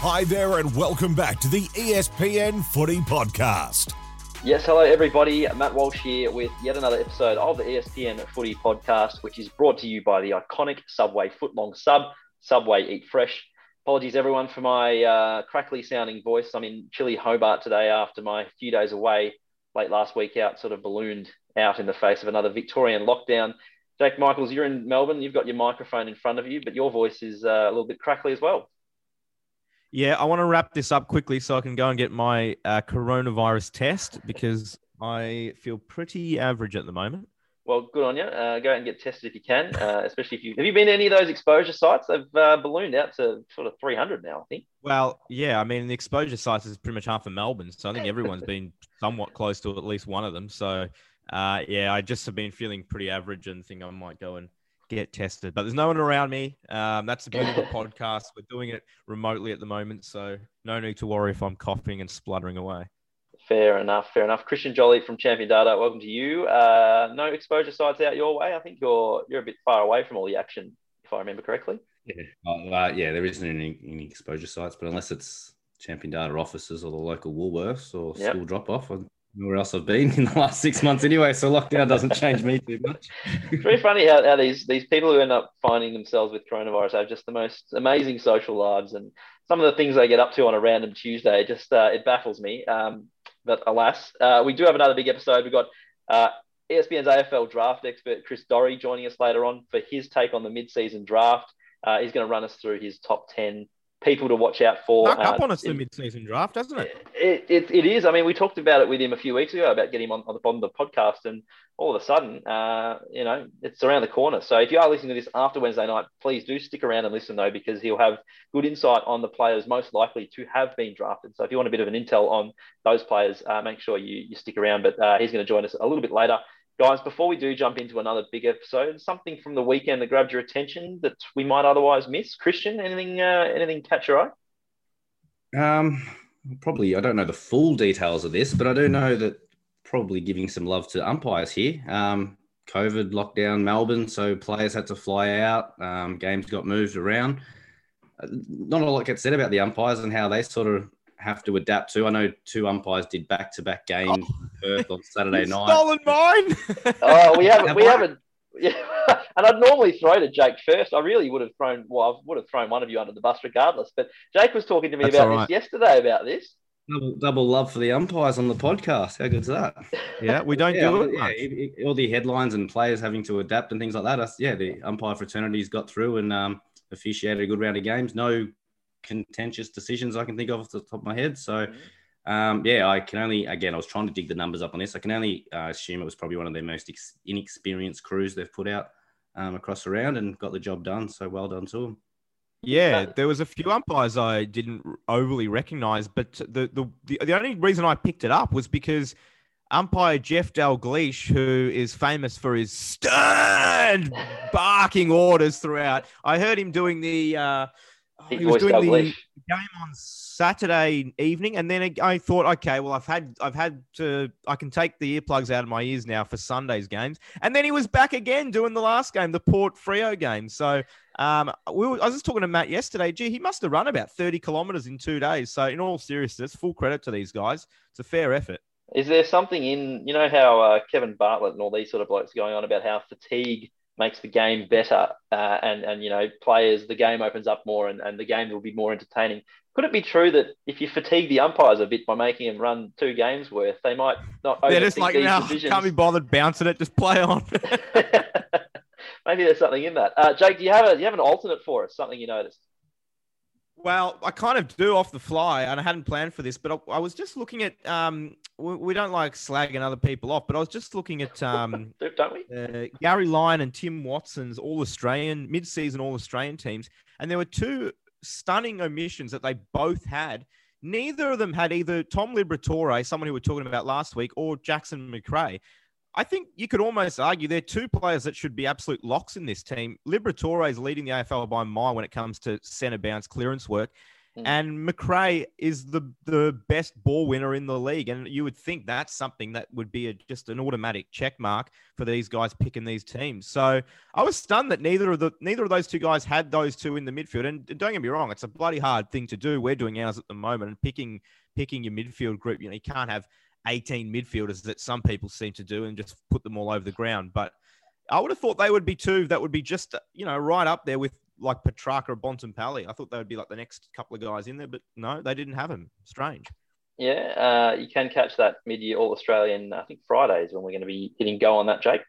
Hi there, and welcome back to the ESPN Footy Podcast. Yes, hello everybody. Matt Walsh here with yet another episode of the ESPN Footy Podcast, which is brought to you by the iconic Subway footlong sub, Subway Eat Fresh. Apologies everyone for my uh, crackly sounding voice. I'm in chilly Hobart today after my few days away late last week out, sort of ballooned out in the face of another Victorian lockdown. Jake Michaels, you're in Melbourne. You've got your microphone in front of you, but your voice is uh, a little bit crackly as well. Yeah, I want to wrap this up quickly so I can go and get my uh, coronavirus test because I feel pretty average at the moment. Well, good on you. Uh, go out and get tested if you can, uh, especially if you have you been to any of those exposure sites? They've uh, ballooned out to sort of 300 now, I think. Well, yeah, I mean, the exposure sites is pretty much half of Melbourne. So I think everyone's been somewhat close to at least one of them. So, uh, yeah, I just have been feeling pretty average and think I might go and get tested. But there's no one around me. Um, that's the beauty of the podcast. We're doing it remotely at the moment. So no need to worry if I'm coughing and spluttering away. Fair enough, fair enough. Christian Jolly from Champion Data, welcome to you. Uh, no exposure sites out your way. I think you're you're a bit far away from all the action, if I remember correctly. Yeah, uh, uh, yeah, there isn't any, any exposure sites, but unless it's Champion Data offices or the local Woolworths or Yep. school drop off, Where else I've been in the last six months anyway. So lockdown doesn't change me too much. It's very funny how, how these these people who end up finding themselves with coronavirus have just the most amazing social lives, and some of the things they get up to on a random Tuesday just uh, it baffles me. Um, but alas, uh, we do have another big episode. We've got uh, ESPN's AFL draft expert Chris Doerre joining us later on for his take on the mid-season draft. Uh, he's going to run us through his top ten people to watch out for. Snuck up uh, on us the mid-season draft, doesn't it? it, it, it is. I mean, we talked about it with him a few weeks ago about getting him on, on the bottom of the podcast, and all of a sudden, uh, you know, it's around the corner. So if you are listening to this after Wednesday night, please do stick around and listen though, because he'll have good insight on the players most likely to have been drafted. So if you want a bit of an intel on those players, uh, make sure you, you stick around. But uh, he's going to join us a little bit later. Guys, before we do jump into another big episode, something from the weekend that grabbed your attention that we might otherwise miss. Christian, anything uh, anything catch your eye? Um, probably I don't know the full details of this, but I do know that probably giving some love to umpires here. Um, COVID lockdown Melbourne, so players had to fly out. Um, games got moved around. Uh, Not a lot gets said about the umpires and how they sort of have to adapt to. I know two umpires did back-to-back games in Perth on Saturday You've night. stolen mine. Oh, we haven't. Have we I? haven't. Yeah, and I'd normally throw to Jake first. I really would have thrown. Well, I would have thrown one of you under the bus regardless. But Jake was talking to me That's about all right. this yesterday. About this. Double, double love for the umpires on the podcast. How good's that? yeah, we don't yeah, do it yeah, much. it- it- all the headlines and players having to adapt and things like that. That's- Yeah, the umpire fraternity's got through and um, officiated a good round of games. No contentious decisions I can think of off the top of my head. So, Mm-hmm. um, yeah, I can only again I was trying to dig the numbers up on this. I can only uh, assume it was probably one of their most ex- inexperienced crews they've put out um, across the round and got the job done. So well done to them. Yeah, there was a few umpires I didn't overly recognize, but the the the, the only reason I picked it up was because umpire Jeff Dalgleish, who is famous for his stern barking orders throughout, I heard him doing the. Uh, Big he was doing the game on Saturday evening, and then I thought, okay, well, I've had, I've had to, I can take the earplugs out of my ears now for Sunday's games, and then he was back again doing the last game, the Port Freo game. So, um, we were, I was just talking to Matt yesterday. Gee, he must have run about thirty kilometers in two days. So, in all seriousness, full credit to these guys. It's a fair effort. Is there something in you know how uh, Kevin Bartlett and all these sort of blokes going on about how fatigue makes the game better, uh, and and you know players the game opens up more and, and the game will be more entertaining. Could it be true that if you fatigue the umpires a bit by making them run two games worth, they might not They're just like, these no, decisions? can't be bothered bouncing it. Just play on. Maybe there's something in that. Uh, Jake, do you have a do you have an alternate for us? Something you noticed? Well, I kind of do off the fly, and I hadn't planned for this, but I, I was just looking at. Um, we, we don't like slagging other people off, but I was just looking at um, Do- Don't we? uh, Gary Lyon and Tim Watson's All Australian mid-season All Australian teams, and there were two stunning omissions that they both had. Neither of them had either Tom Liberatore, someone who we were talking about last week, or Jackson Macrae. I think you could almost argue they're two players that should be absolute locks in this team. Liberatore is leading the AFL by a mile when it comes to centre bounce clearance work. Mm. And Macrae is the the best ball winner in the league, and you would think that's something that would be a, just an automatic check mark for these guys picking these teams. So I was stunned that neither of the neither of those two guys had those two in the midfield. And don't get me wrong, it's a bloody hard thing to do. We're doing ours at the moment, and picking picking your midfield group. You know, you can't have 18 midfielders that some people seem to do and just put them all over the ground. But I would have thought they would be two that would be just you know right up there with like Petrarca or Bontempelli. I thought they would be like the next couple of guys in there, but no, they didn't have him. Strange. Yeah, uh, you can catch that mid-year All Australian. I think Friday is when we're going to be hitting go on that, Jake.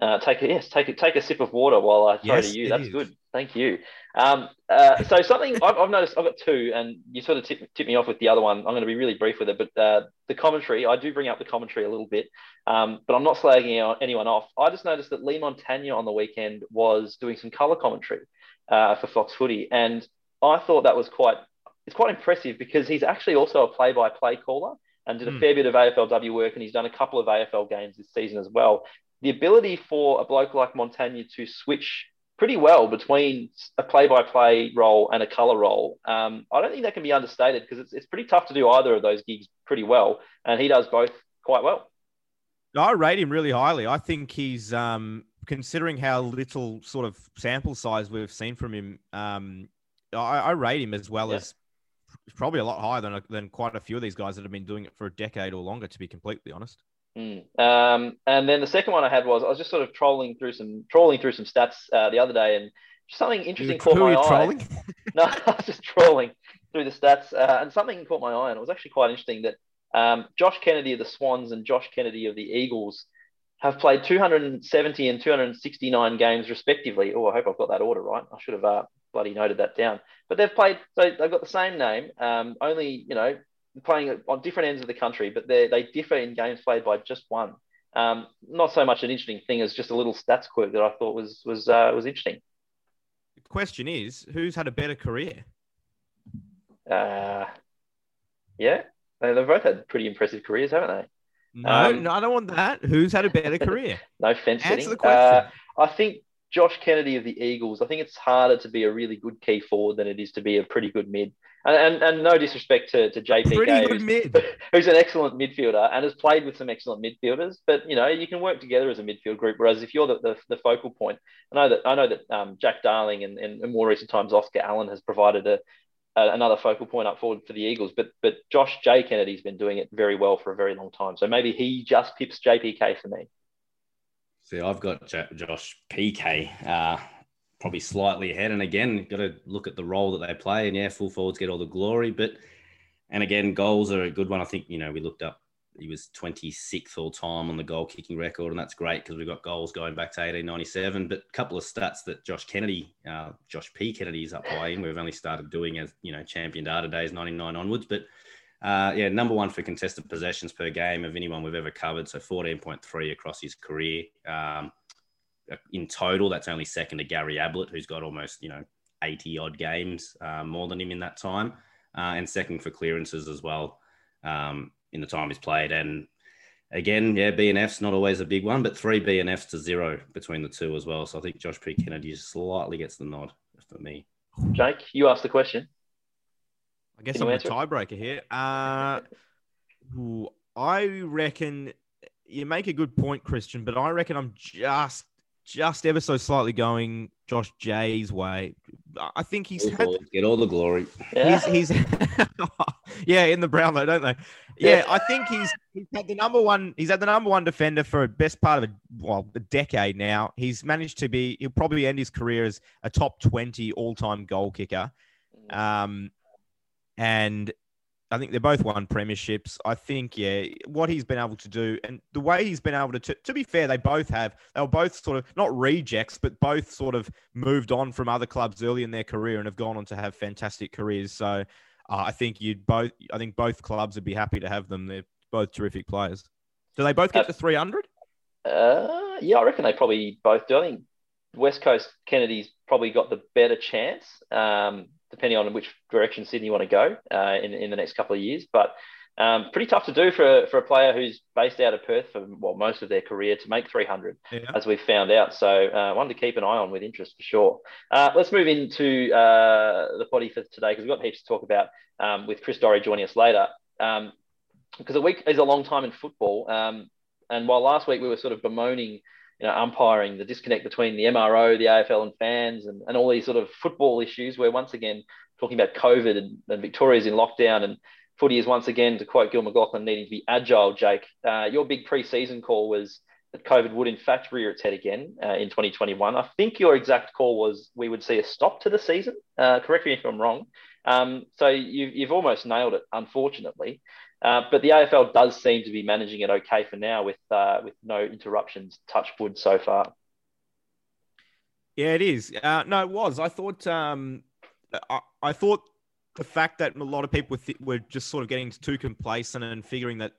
Uh, take a yes, take a take a sip of water while I throw Yes, to you. That's is. good. Thank you. Um, uh, so something I've, I've noticed. I've got two, and you sort of tip, tip me off with the other one. I'm going to be really brief with it, but uh, the commentary. I do bring up the commentary a little bit, um, but I'm not slagging anyone off. I just noticed that Leigh Montagna on the weekend was doing some color commentary uh, for Fox Footy, and I thought that was quite. It's quite impressive because he's actually also a play-by-play caller and did a Hmm. fair bit of AFLW work, and he's done a couple of AFL games this season as well the ability for a bloke like Montagna to switch pretty well between a play-by-play role and a color role, um, I don't think that can be understated because it's, it's pretty tough to do either of those gigs pretty well, and he does both quite well. I rate him really highly. I think he's um, considering how little sort of sample size we've seen from him. Um, I, I rate him as well Yeah. as probably a lot higher than than quite a few of these guys that have been doing it for a decade or longer. To be completely honest. Mm. Um, and then the second one I had was I was just sort of trolling through some trolling through some stats uh, the other day, and something interesting caught Who are my you eye. trolling? No, I was just trolling through the stats, uh, and something caught my eye, and it was actually quite interesting that um, Josh Kennedy of the Swans and Josh Kennedy of the Eagles have played 270 and 269 games respectively. Oh, I hope I've got that order right. I should have uh, bloody noted that down. But they've played, so they've got the same name, um, only you know playing on different ends of the country, but they they differ in games played by just one. Um, not so much an interesting thing as just a little stats quirk that I thought was was uh, was interesting. The question is, who's had a better career? Uh, yeah, they- they've both had pretty impressive careers, haven't they? No, Um, no, I don't want that. Who's had a better career? No fence Answer sitting. the question. Uh, I think Josh Kennedy of the Eagles. I think it's harder to be a really good key forward than it is to be a pretty good mid. And and, and no disrespect to, to JPK, who's, mid. who's an excellent midfielder and has played with some excellent midfielders. But you know, you can work together as a midfield group. Whereas if you're the, the, the focal point, I know that I know that um, Jack Darling and, and in more recent times Oscar Allen has provided a, a another focal point up forward for the Eagles. But but Josh J Kennedy's been doing it very well for a very long time. So maybe he just pips JPK for me. See, I've got J- Josh PK uh, probably slightly ahead. And again, got to look at the role that they play. And yeah, full forwards get all the glory. But, and again, goals are a good one. I think, you know, we looked up, he was 26th all time on the goal kicking record. And that's great because we've got goals going back to 1897. But a couple of stats that Josh Kennedy, uh, Josh P. Kennedy is up high in. We've only started doing as, you know, champion data days, 99 onwards. But uh, yeah, number one for contested possessions per game of anyone we've ever covered. So 14.3 across his career. Um, in total, that's only second to Gary Ablett, who's got almost, you know, 80 odd games uh, more than him in that time. Uh, and second for clearances as well um, in the time he's played. And again, yeah, BNF's not always a big one, but three BNFs to zero between the two as well. So I think Josh P. Kennedy slightly gets the nod for me. Jake, you asked the question. I guess Can I'm you a answer it? tiebreaker here. Uh, ooh, I reckon you make a good point, Christian, but I reckon I'm just just ever so slightly going Josh Jay's way. I think he's Full had forwards get all the glory. Yeah. he's he's yeah in the Brownlow, don't they? Yeah, I think he's he's had the number one. He's had the number one defender for a best part of a well a decade now. He's managed to be. He'll probably end his career as a top twenty all time goal kicker. Um, and I think they both won premierships. I think, yeah, what he's been able to do and the way he's been able to, to, to be fair, they both have, they were both sort of not rejects, but both sort of moved on from other clubs early in their career and have gone on to have fantastic careers. So uh, I think you'd both, I think both clubs would be happy to have them. They're both terrific players. Do they both get Uh, to 300? Uh, yeah, I reckon they probably both do. I think West Coast Kennedy's probably got the better chance, um, depending on which direction Sydney want to go uh, in in the next couple of years. But Um, pretty tough to do for, for a player who's based out of Perth for well, most of their career to make 300, yeah. as we've found out. So uh, one to keep an eye on with interest for sure. Uh, let's move into uh, the potty for today because we've got heaps to talk about um, with Chris Doerre joining us later. Um, because a week is a long time in football. Um, and while last week we were sort of bemoaning you know, umpiring, the disconnect between the MRO, the AFL, and fans, and, and all these sort of football issues. We're once again talking about COVID and, and Victoria's in lockdown, and footy is once again, to quote Gil McLachlan, needing to be agile. Jake, uh, your big pre-season call was that COVID would in fact rear its head again uh, in 2021. I think your exact call was we would see a stop to the season. Uh, correct me if I'm wrong. Um, so you've, you've almost nailed it, unfortunately. Uh, but the AFL does seem to be managing it okay for now with uh, with no interruptions. Touch wood so far. Yeah, it is. Uh, no, it was. I thought. Um, I, I, thought the fact that a lot of people th- were just sort of getting too complacent and figuring that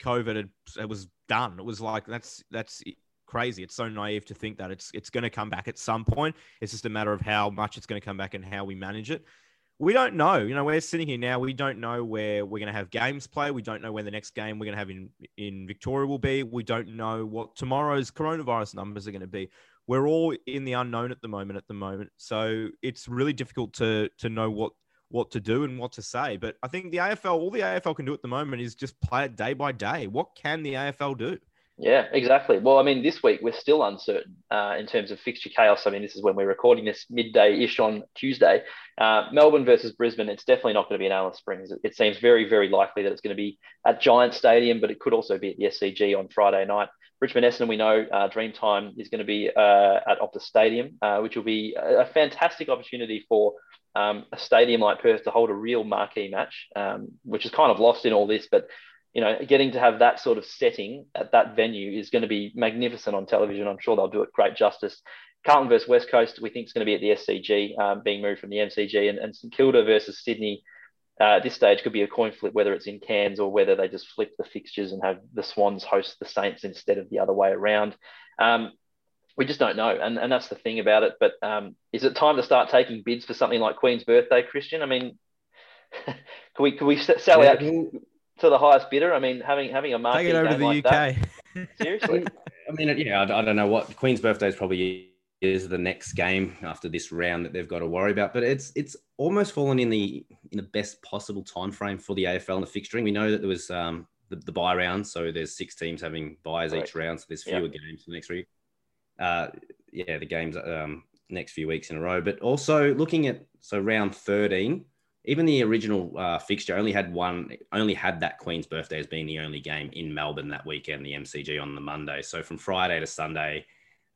COVID had, it was done. It was like that's that's crazy. It's so naive to think that it's it's going to come back at some point. It's just a matter of how much it's going to come back and how we manage it we don't know. You know, we're sitting here now. We don't know where we're going to have games play. We don't know when the next game we're going to have in in Victoria will be. We don't know what tomorrow's coronavirus numbers are going to be. We're all in the unknown at the moment. At the moment, so it's really difficult to to know what what to do and what to say. But I think the AFL, all the AFL can do at the moment is just play it day by day. What can the AFL do? Yeah, exactly. Well, I mean, this week we're still uncertain uh, in terms of fixture chaos. I mean, this is when we're recording this midday ish on Tuesday. Uh, Melbourne versus Brisbane, it's definitely not going to be in Alice Springs. It, seems very, very likely that it's going to be at Giant Stadium, but it could also be at the SCG on Friday night. Richmond Essendon, we know uh, Dreamtime is going to be uh, at Optus Stadium, uh, which will be a, a fantastic opportunity for um, a stadium like Perth to hold a real marquee match, um, which is kind of lost in all this. But you know, getting to have that sort of setting at that venue is going to be magnificent on television. I'm sure they'll do it great justice. Carlton versus West Coast, we think is going to be at the SCG, um, being moved from the MCG, and, and St Kilda versus Sydney. Uh, at this stage, could be a coin flip whether it's in Cairns or whether they just flip the fixtures and have the Swans host the Saints instead of the other way around. Um, we just don't know, and, and that's the thing about it. But um, is it time to start taking bids for something like Queen's Birthday, Christian? I mean, can we can we sell out? To the highest bidder. I mean, having having a market take it over to the like UK. That, seriously. I mean, yeah, I, I, don't know what Queen's birthday is probably is the next game after this round that they've got to worry about. But it's it's almost fallen in the in the best possible time frame for the AFL and the fixturing. We know that there was um, the, the bye round, so there's six teams having byes right. each round, so there's fewer yeah. games for the next week. Uh, yeah, the games um, next few weeks in a row. But also looking at so round 13 even the original uh, fixture only had one, only had that Queen's birthday as being the only game in Melbourne that weekend, the MCG on the Monday. So from Friday to Sunday,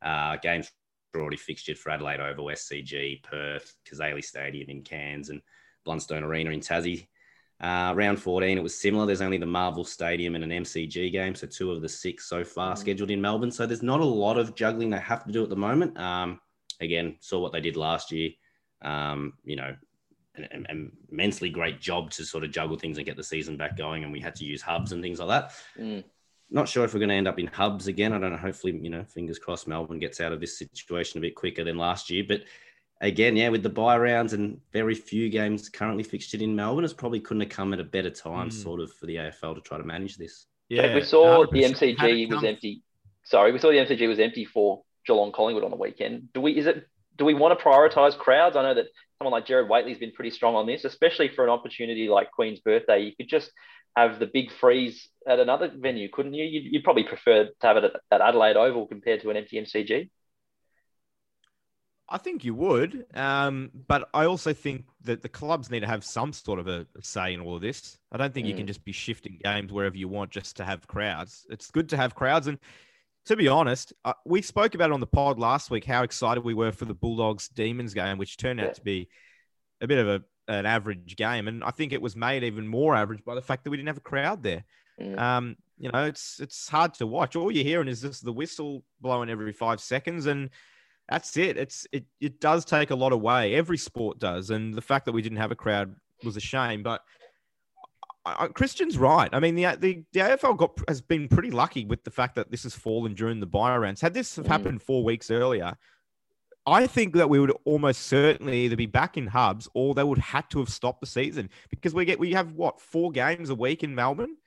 uh, games were already fixtured for Adelaide Oval, SCG, Perth, Cazaly Stadium in Cairns, and Blundstone Arena in Tassie. Uh, round 14, it was similar. There's only the Marvel Stadium and an MCG game, so two of the six so far mm-hmm. scheduled in Melbourne. So there's not a lot of juggling they have to do at the moment. Um, again, saw what they did last year. Um, you know, an, an, immensely great job to sort of juggle things and get the season back going. And we had to use hubs and things like that. Mm. Not sure if we're going to end up in hubs again. I don't know. Hopefully, you know, fingers crossed, Melbourne gets out of this situation a bit quicker than last year. But again, yeah, with the bye rounds and very few games currently fixtured in Melbourne, it probably couldn't have come at a better time, mm. sort of, for the AFL to try to manage this. Yeah, we saw the MCG was empty. Sorry, we saw the MCG was empty for Geelong Collingwood on the weekend. Do we? Is it? Do we want to prioritise crowds? I know that someone like Gerard Whateley's been pretty strong on this, especially for an opportunity like Queen's birthday. You could just have the big freeze at another venue, couldn't you? You'd, you'd probably prefer to have it at, at, Adelaide Oval compared to an empty MCG. I think you would, um, but I also think that the clubs need to have some sort of a say in all of this. I don't think mm. you can mm. just be shifting games wherever you want just to have crowds. It's good to have crowds, and to be honest, uh, we spoke about it on the pod last week how excited we were for the Bulldogs Demons game, which turned out to be a bit of a, an average game, and I think it was made even more average by the fact that we didn't have a crowd there. Mm. Um, you know, it's it's hard to watch. All you're hearing is just the whistle blowing every five seconds, and that's it. It's it it does take a lot away. Every sport does, and the fact that we didn't have a crowd was a shame. But I, Christian's right. I mean, the, the the AFL got has been pretty lucky with the fact that this has fallen during the bye rounds. Had this have mm. happened four weeks earlier, I think that we would almost certainly either be back in hubs or they would have had to have stopped the season because we get we have what four games a week in Melbourne.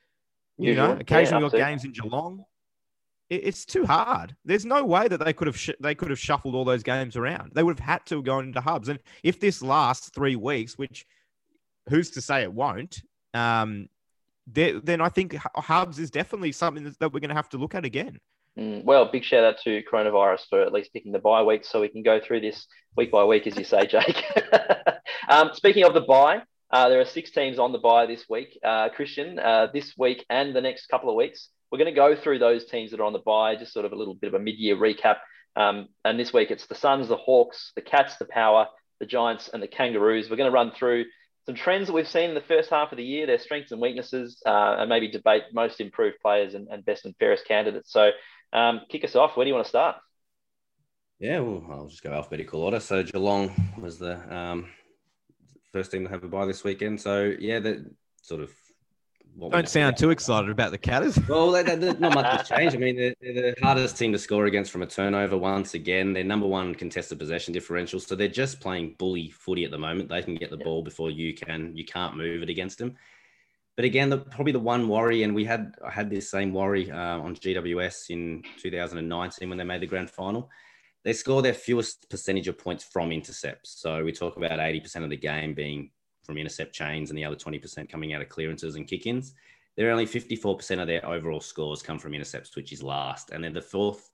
You Usual. know, Yeah, occasionally up got games in Geelong. It, it's too hard. There's no way that they could have sh- they could have shuffled all those games around. They would have had to have gone into hubs. And if this lasts three weeks, which who's to say it won't? Um, then I think hubs is definitely something that, that we're going to have to look at again. Mm, well, big shout out to coronavirus for at least picking the bye week so we can go through this week by week, as you say, Jake. um, speaking of the bye, uh, there are six teams on the bye this week. Uh, Christian, uh, this week and the next couple of weeks, we're going to go through those teams that are on the bye, just sort of a little bit of a mid year recap. Um, and this week it's the Suns, the Hawks, the Cats, the Power, the Giants, and the Kangaroos. We're going to run through some trends that we've seen in the first half of the year, their strengths and weaknesses, uh, and maybe debate most improved players and, and best and fairest candidates. So, um, kick us off. Where do you want to start? Yeah, well, I'll just go alphabetical order. So Geelong was the um, first team to have a bye this weekend. So yeah, that sort of. What Don't know. sound too excited about the Catters. Well, that, that, that- not much has changed. I mean, they're, they're the hardest team to score against from a turnover once again. They're number one contested possession differential. So they're just playing bully footy at the moment. They can get the Yeah. ball before you can. You can't move it against them. But again, the, probably the one worry, and we had I had this same worry uh, on GWS in 2019 when they made the grand final. They score their fewest percentage of points from intercepts. So we talk about 80% of the game being from intercept chains and the other 20% coming out of clearances and kick ins. They're only 54% of their overall scores come from intercepts, which is last. And they're the fourth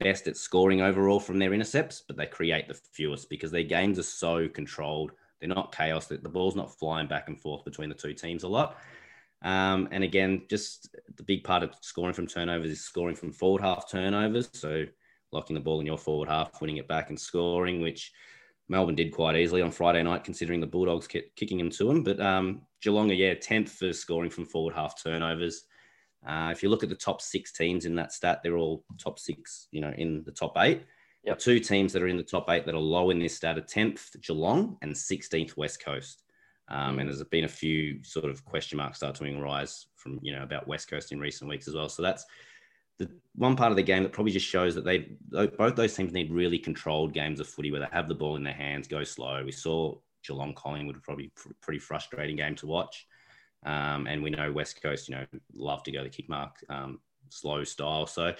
best at scoring overall from their intercepts, but they create the fewest because their games are so controlled. They're not chaos. The ball's not flying back and forth between the two teams a lot. Um, and again, just the big part of scoring from turnovers is scoring from forward half turnovers. So locking the ball in your forward half, winning it back and scoring, which Melbourne did quite easily on Friday night, considering the Bulldogs kept kicking them to them. But um, Geelong are, yeah, 10th for scoring from forward half turnovers. Uh, if you look at the top six teams in that stat, they're all top six, you know, in the top eight. Yep. The two teams that are in the top eight that are low in this stat are 10th Geelong and 16th West Coast. Um, and there's been a few sort of question marks start to rise from, you know, about West Coast in recent weeks as well. So that's the one part of the game that probably just shows that they both those teams need really controlled games of footy where they have the ball in their hands, go slow. We saw Geelong Collingwood probably pretty frustrating game to watch, um, and we know West Coast, you know, love to go the kick mark um, slow style. So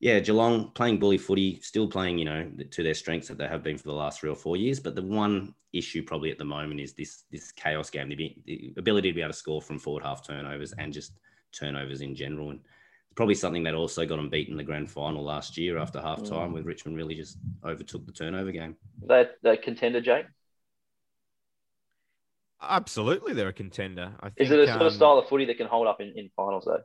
yeah, Geelong playing bully footy, still playing, you know, to their strengths that they have been for the last three or four years. But the one issue probably at the moment is this this chaos game, the, the ability to be able to score from forward half turnovers and just turnovers in general. And probably something that also got them beat in the grand final last year after half time, Mm. with Richmond really just overtook the turnover game. That that contender, Jake. Absolutely, they're a contender. I think, Is it a sort of um, style of footy that can hold up in, in finals though?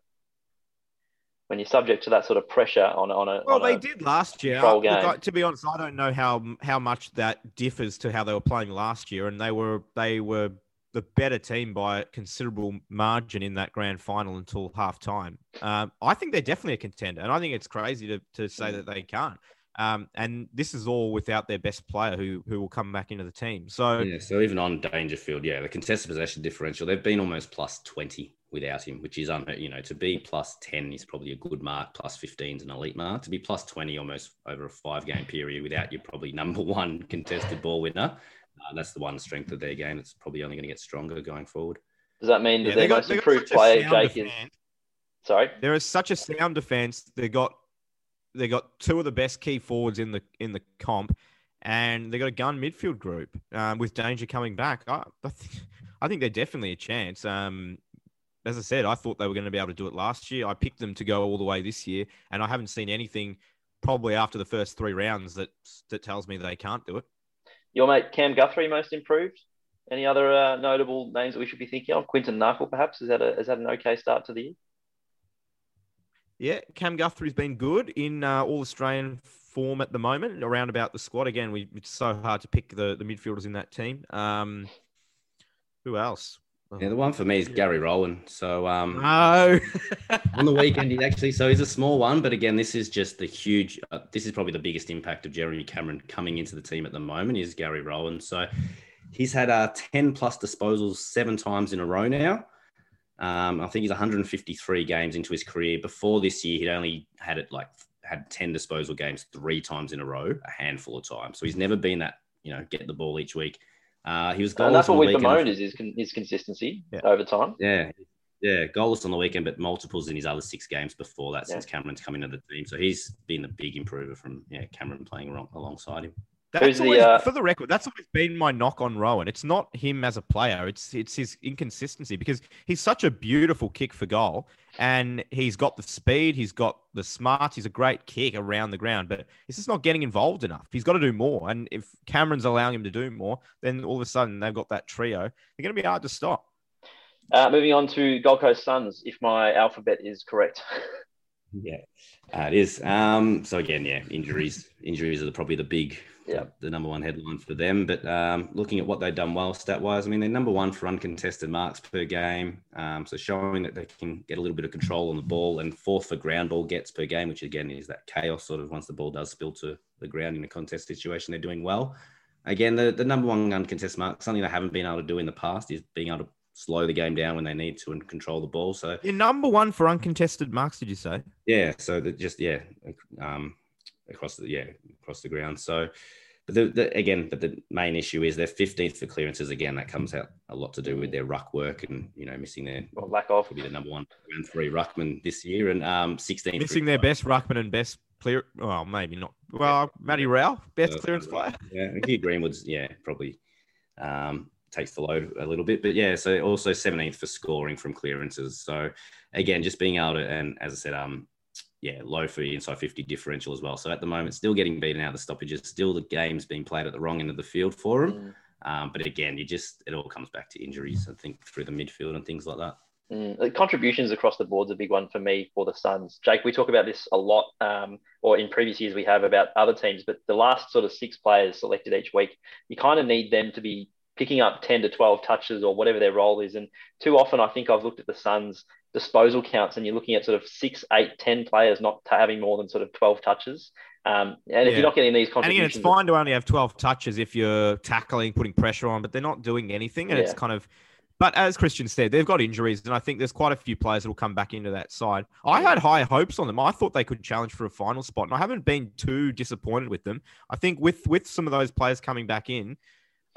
When you're subject to that sort of pressure on on a Well, on they a- did last year. look. I- to be honest, I don't know how how much that differs to how they were playing last year, and they were they were the better team by a considerable margin in that grand final until half time. Um, I think they're definitely a contender, and I think it's crazy to, to Mm. say that they can't. Um, and this is all without their best player who who will come back into the team. So Yeah, so even on Dangerfield, yeah, the contested possession differential, they've been almost plus 20 without him, which is, unheard. you know, to be plus 10 is probably a good mark, plus 15 is an elite mark. To be plus 20 almost over a five game period without your probably number one contested ball winner, uh, that's the one strength of their game. It's probably only going to get stronger going forward. does that mean that they their got, most they got improved such a player, sound Jake, is sorry? There is such a sound defense. They got they got two of the best key forwards in the in the comp, and they got a gun midfield group um, with Danger coming back. I, I, think, I think they're definitely a chance. Um, as I said, I thought they were going to be able to do it last year. I picked them to go all the way this year, and I haven't seen anything probably after the first three rounds that that tells me they can't do it. Your mate Cam Guthrie most improved. Any other uh, notable names that we should be thinking of? Quinton Narkle, perhaps. Is that a is that an okay start to the year? Yeah, Cam Guthrie's been good in uh, all Australian form at the moment. Around about the squad again, we it's so hard to pick the the midfielders in that team. Um, who else? Yeah, the one for me is Gary Rohan. So um, No. on the weekend, he actually, so he's a small one, but again, this is just the huge, uh, this is probably the biggest impact of Jeremy Cameron coming into the team at the moment is Gary Rohan. So he's had uh, 10 plus disposals seven times in a row now. Um, I think he's 153 games into his career. Before this year, he'd only had it like had 10 disposal games three times in a row, a handful of times. So he's never been that, you know, get the ball each week. Uh, he was And that's goalless on what the we bemoaned is his, con- his consistency Yeah. over time. Yeah. Yeah, goalless on the weekend, but multiples in his other six games before that Yeah. since Cameron's come into the team. So he's been a big improver from yeah Cameron playing along, alongside him. Who's That's the, uh, for the record, that's always been my knock on Rohan. It's not him as a player; it's it's his inconsistency because he's such a beautiful kick for goal, and he's got the speed, he's got the smarts, he's a great kick around the ground, but he's just not getting involved enough. He's got to do more, and if Cameron's allowing him to do more, then all of a sudden they've got that trio. They're going to be hard to stop. Uh, moving on to Gold Coast Suns, if my alphabet is correct. Yeah, uh, it is. Um, so again, yeah, injuries. Injuries are probably the big, Yeah. the number one headline for them. But um, looking at what they've done well stat wise, I mean, they're number one for uncontested marks per game. Um, so showing that they can get a little bit of control on the ball, and fourth for ground ball gets per game, which again is that chaos sort of once the ball does spill to the ground in a contest situation, they're doing well. Again, the, the number one uncontested mark, something they haven't been able to do in the past, is being able to slow the game down when they need to and control the ball. So You're number one for uncontested marks. Did you say? yeah, so that just yeah, um, across the yeah across the ground. So, but the, the again, but the main issue is they're 15th for clearances. Again, that comes out a lot to do with their ruck work and you know missing their Or lack of. be the number one round three ruckman this year and um 16th Missing their best ruckman and best clear. Well, maybe not. Well, Matty Rowell, best Uh, clearance player. Yeah, Hugh Greenwood's yeah probably um, takes the load a little bit, but yeah, so also 17th for scoring from clearances. So again, just being able to and as I said, um, yeah, low for inside 50 differential as well. So at the moment, still getting beaten out of the stoppages, still the game's being played at the wrong end of the field for him. Mm, Um, but again, you just it all comes back to injuries, I think, through the midfield and things like that. mm. Contributions across the board is a big one for me for the Suns. Jake, we talk about this a lot, um, or in previous years we have about other teams, but the last sort of six players selected each week, you kind of need them to be picking up 10 to 12 touches or whatever their role is. And too often, I think I've looked at the Suns' disposal counts and you're looking at sort of six, eight, 10 players not t- having more than sort of 12 touches. Um, and if Yeah. you're not getting these And again, contributions, it's fine to only have 12 touches if you're tackling, putting pressure on, but they're not doing anything. And it's kind of, but as Christian said, they've got injuries. And I think there's quite a few players that will come back into that side. I had high hopes on them. I thought they could challenge for a final spot. And I haven't been too disappointed with them. I think with with some of those players coming back in,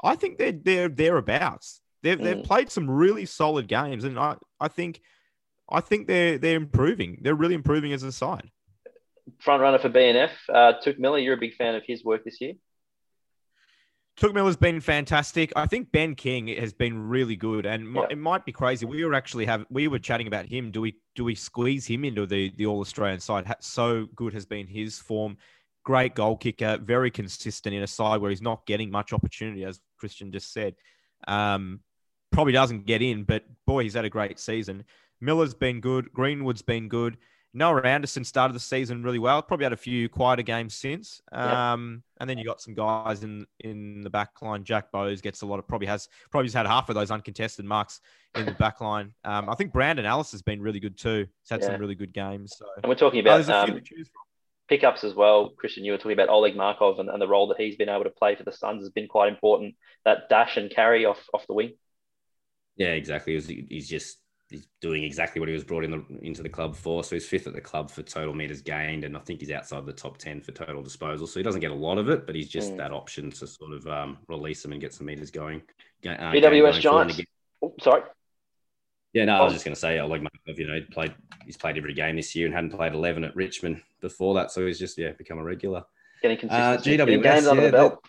I think they're, they're thereabouts. They've, they've Mm. played some really solid games. And I, I think. I think they're they're improving. They're really improving as a side. front runner for BNF, uh, Touk Miller, you're a big fan of his work this year. Touk Miller's been fantastic. I think Ben King has been really good, and Yeah. it might be crazy. We were actually have we were chatting about him. Do we do we squeeze him into the the All Australian side? So good has been his form. Great goal kicker, very consistent in a side where he's not getting much opportunity, as Christian just said. Um, probably doesn't get in, but boy, he's had a great season. Miller's been good. Greenwood's been good. Noah Anderson started the season really well. Probably had a few quieter games since. Yeah. Um, and then you got some guys in in the back line. Jack Bowes gets a lot of probably has probably has had half of those uncontested marks in the back line. Um, I think Brandon Ellis has been really good too. He's had Yeah. some really good games. So And we're talking Oh, about there's um, to choose from. pickups as well. Christian, you were talking about Oleg Markov and, and the role that he's been able to play for the Suns has been quite important. That dash and carry off off the wing. Yeah, exactly. Was, he's just he's doing exactly what he was brought in the, into the club for. So he's fifth at the club for total meters gained, and I think he's outside the top ten for total disposal. So he doesn't get a lot of it, but he's just Mm. that option to sort of um, release him and get some meters going. uh, BWS going. Giants. Oh, sorry. Yeah, no, I was Oh. just going to say, I like. You know, he played he's played every game this year and hadn't played eleven at Richmond before that, so he's just yeah become a regular. Getting. GWS, getting games under yeah, the belt.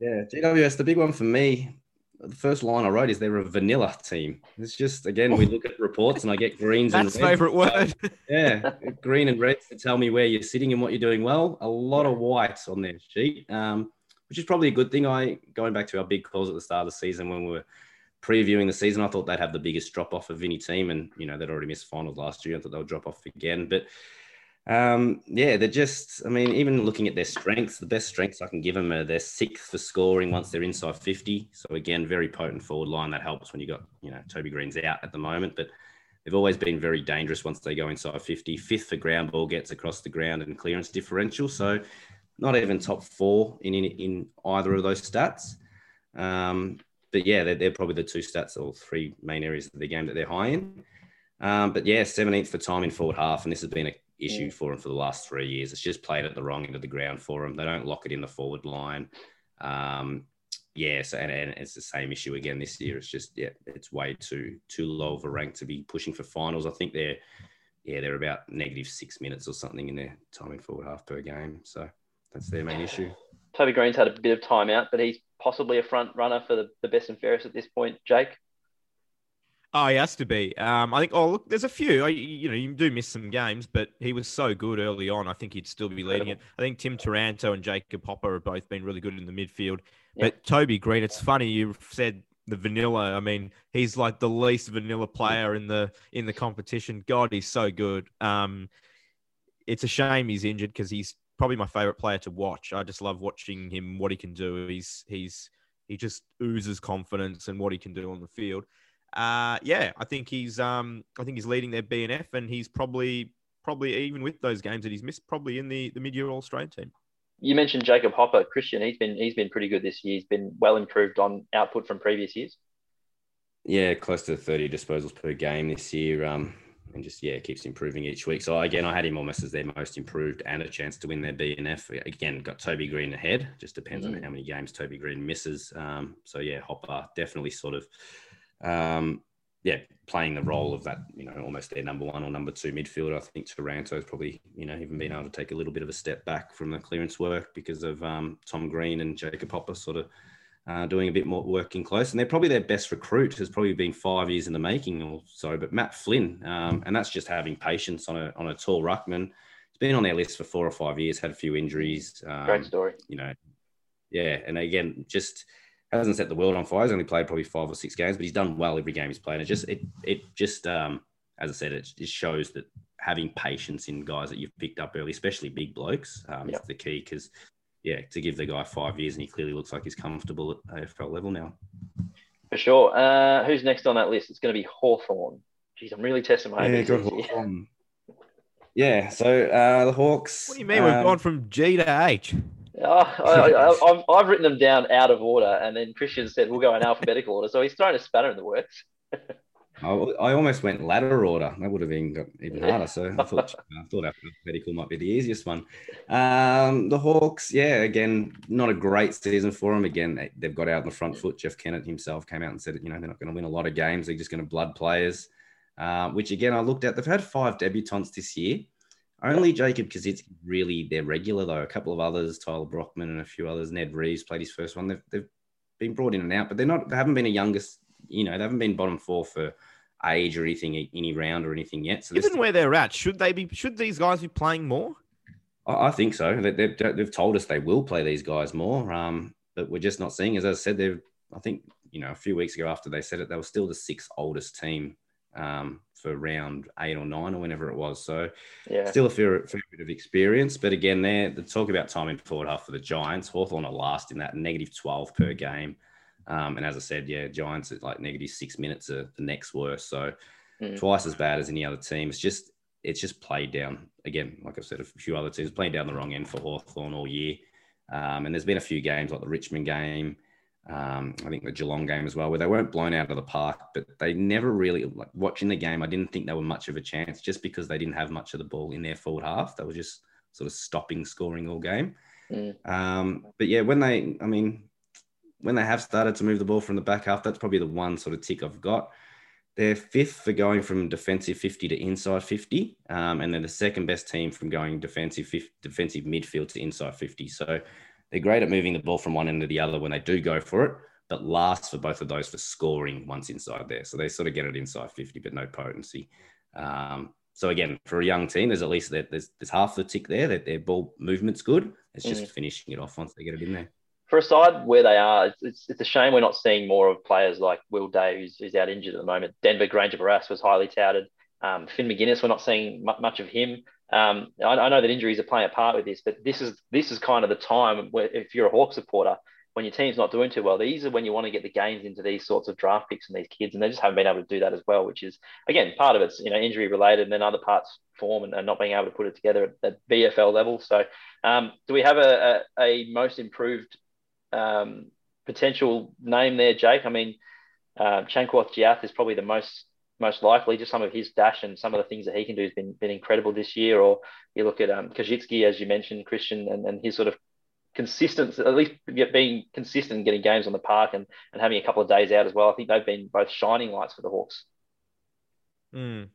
Yeah, GWS, the big one for me, the first line I wrote is they're a vanilla team. It's just, again, we look at reports and I get greens That's and reds. favorite word. Yeah, green and reds to tell me where you're sitting and what you're doing well. A lot of whites on their sheet, um, which is probably a good thing. I Going back to our big calls at the start of the season when we were previewing the season, I thought they'd have the biggest drop off of any team. And, you know, they'd already missed finals last year. I thought they would drop off again. But um, yeah, they're just, I mean, even looking at their strengths, the best strengths I can give them are they're sixth for scoring once they're inside 50. So again, very potent forward line. That helps when you got, you know, Toby Greene's out at the moment, but they've always been very dangerous once they go inside 50. Fifth for ground ball gets across the ground and clearance differential. So not even top four in, in, in either of those stats. Um, but yeah, they're, they're probably the two stats or three main areas of the game that they're high in. Um, but yeah, 17th for time in forward half, and this has been a issue for them for the last three years. It's just played at the wrong end of the ground for them. They don't lock it in the forward line. Um, yeah, so and, and, it's the same issue again this year. It's just yeah, it's way too too low of a rank to be pushing for finals. I think they're yeah they're about negative six minutes or something in their timing forward half per game. So that's their main issue. Toby Greene's had a bit of time out, but he's possibly a front runner for the, the best and fairest at this point. Jake. Oh, he has to be. Um, I think. Oh, look, there's a few. I, you know, you do miss some games, but he was so good early on. I think he'd still be leading it. I think Tim Taranto and Jacob Hopper have both been really good in the midfield. Yeah. But Toby Greene, it's funny you said the vanilla. I mean, he's like the least vanilla player in the in the competition. God, he's so good. Um, it's a shame he's injured because he's probably my favorite player to watch. I just love watching him, what he can do. He's he's he just oozes confidence and what he can do on the field uh, yeah, I think he's um, I think he's leading their BNF, and he's probably probably even with those games that he's missed, probably in the the mid year All Australian team. You mentioned Jacob Hopper, Christian. He's been he's been pretty good this year. He's been well improved on output from previous years. Yeah, close to 30 disposals per game this year. Um, and just yeah, keeps improving each week. So again, I had him almost as their most improved and a chance to win their BNF. Again, got Toby Greene ahead. Just depends mm. on how many games Toby Greene misses. Um, so yeah, Hopper definitely sort of um, yeah, playing the role of that, you know, almost their number one or number two midfielder. I think Taranto's probably, you know, even been able to take a little bit of a step back from the clearance work because of um, Tom Green and Jacob Hopper sort of uh, doing a bit more working close. And they're probably their best recruit has probably been five years in the making or so. But Matt Flynn, um, and that's just having patience on a on a tall ruckman. He's been on their list for four or five years, had a few injuries. Um, Great story. You know, yeah, and again, just hasn't set the world on fire. He's only played probably five or six games, but he's done well every game he's played. It just it it just um, as I said, it just shows that having patience in guys that you've picked up early, especially big blokes, um, yep. is the key. Because yeah, to give the guy five years and he clearly looks like he's comfortable at AFL level now. For sure. Uh, who's next on that list? It's going to be Hawthorn. Jeez, I'm really testing my yeah, good Hawthorn. Yeah, so uh, the Hawks. What do you mean um, we've gone from G to H? I, have written them down out of order, and then Christian said we'll go in alphabetical order. So he's throwing a spanner in the works. I, I, almost went ladder order. That would have been got even harder. So I thought I thought alphabetical might be the easiest one. Um, the Hawks, yeah, again, not a great season for them. Again, they've got out on the front foot. Jeff Kennett himself came out and said, you know, they're not going to win a lot of games. They're just going to blood players. Uh, which again, I looked at. They've had five debutants this year. Only Jacob because it's really their regular though. A couple of others, Tyler Brockman and a few others. Ned Reeves played his first one. They've, they've been brought in and out, but they're not. They haven't been a youngest. You know, they haven't been bottom four for age or anything, any round or anything yet. So given where they're at, should they be? Should these guys be playing more? I, I think so. They, they've, they've told us they will play these guys more, um, but we're just not seeing. As I said, they've. I think you know a few weeks ago after they said it, they were still the sixth oldest team um, for round eight or nine or whenever it was. So yeah. still a fair, fair bit of experience. But again, there the talk about time in forward half for the Giants, Hawthorn are last in that negative 12 per game. Um, and as I said, yeah, Giants at like negative six minutes are the next worst. So mm. twice as bad as any other team. It's just it's just played down again. Like I've said, a few other teams playing down the wrong end for Hawthorn all year. Um, and there's been a few games like the Richmond game, um, I think the Geelong game as well, where they weren't blown out of the park, but they never really like watching the game. I didn't think they were much of a chance just because they didn't have much of the ball in their forward half. They were just sort of stopping scoring all game. Mm. Um, but yeah, when they, I mean, when they have started to move the ball from the back half, that's probably the one sort of tick I've got. They're fifth for going from defensive 50 to inside 50, um, and then the second best team from going defensive defensive midfield to inside 50. So they're great at moving the ball from one end to the other when they do go for it, but last for both of those for scoring once inside there. So they sort of get it inside 50, but no potency. Um, so again, for a young team, there's at least there's, there's half the tick there that their ball movement's good. It's just mm. finishing it off once they get it in there. For a side where they are, it's, it's, it's, a shame we're not seeing more of players like Will Day, who's, who's out injured at the moment. Denver Grainger Barras was highly touted. Um, Finn Maginness, we're not seeing much of him. Um, I, I, know that injuries are playing a part with this, but this is this is kind of the time where if you're a Hawk supporter, when your team's not doing too well, these are when you want to get the gains into these sorts of draft picks and these kids, and they just haven't been able to do that as well. Which is again part of it's you know injury related, and then other parts form and, and not being able to put it together at, at VFL level. So, um, do we have a, a, a most improved um, potential name there, Jake? I mean, uh, Changkuoth Jiath is probably the most most likely. Just some of his dash and some of the things that he can do has been been incredible this year. Or you look at um, Koschitzke, as you mentioned, Christian, and, and his sort of consistent, at least being consistent and getting games on the park and, and having a couple of days out as well. I think they've been both shining lights for the Hawks. Mm.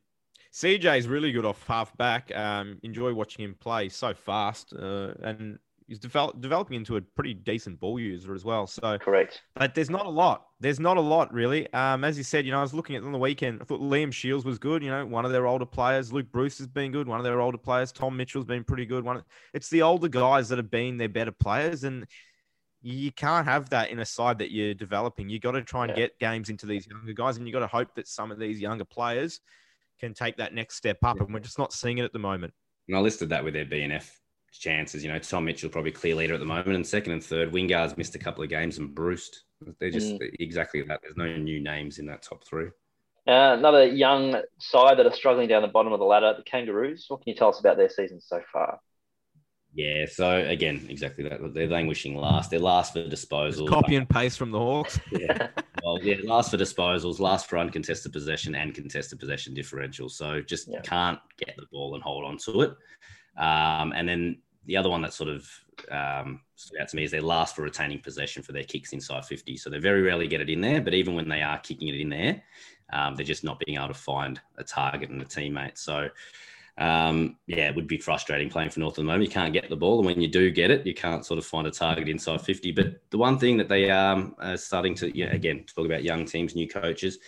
Is really good off half back. Um, enjoy watching him play so fast, uh, and he's develop, developing into a pretty decent ball user as well. So correct, but there's not a lot. There's not a lot really. Um, as you said, you know, I was looking at on the weekend. I thought Liam Shiels was good. You know, one of their older players. Luke Breust has been good. One of their older players. Tom Mitchell's been pretty good. One. It's the older guys that have been their better players, and you can't have that in a side that you're developing. You got to try and yeah. get games into these younger guys, and you got to hope that some of these younger players can take that next step up, and we're just not seeing it at the moment. And I listed that with their BNF chances. You know, Tom Mitchell probably clear leader at the moment, and second and third, Wingard's missed a couple of games and Bruce. They're just mm. exactly that. There's no new names in that top three. Uh, another young side that are struggling down the bottom of the ladder, the Kangaroos. What can you tell us about their season so far? Yeah, so again, exactly that. They're languishing last. They're last for disposals. Copy and paste from the Hawks. yeah. Well, yeah, last for disposals, last for uncontested possession and contested possession differential. So just yeah. can't get the ball and hold on to it. Um, and then the other one that sort of um, stood out to me is they last for retaining possession for their kicks inside 50. So they very rarely get it in there, but even when they are kicking it in there, um, they're just not being able to find a target and a teammate. So um, yeah, it would be frustrating playing for North at the moment. You can't get the ball, and when you do get it, you can't sort of find a target inside 50. But the one thing that they um, are starting to, again, talk about young teams, new coaches,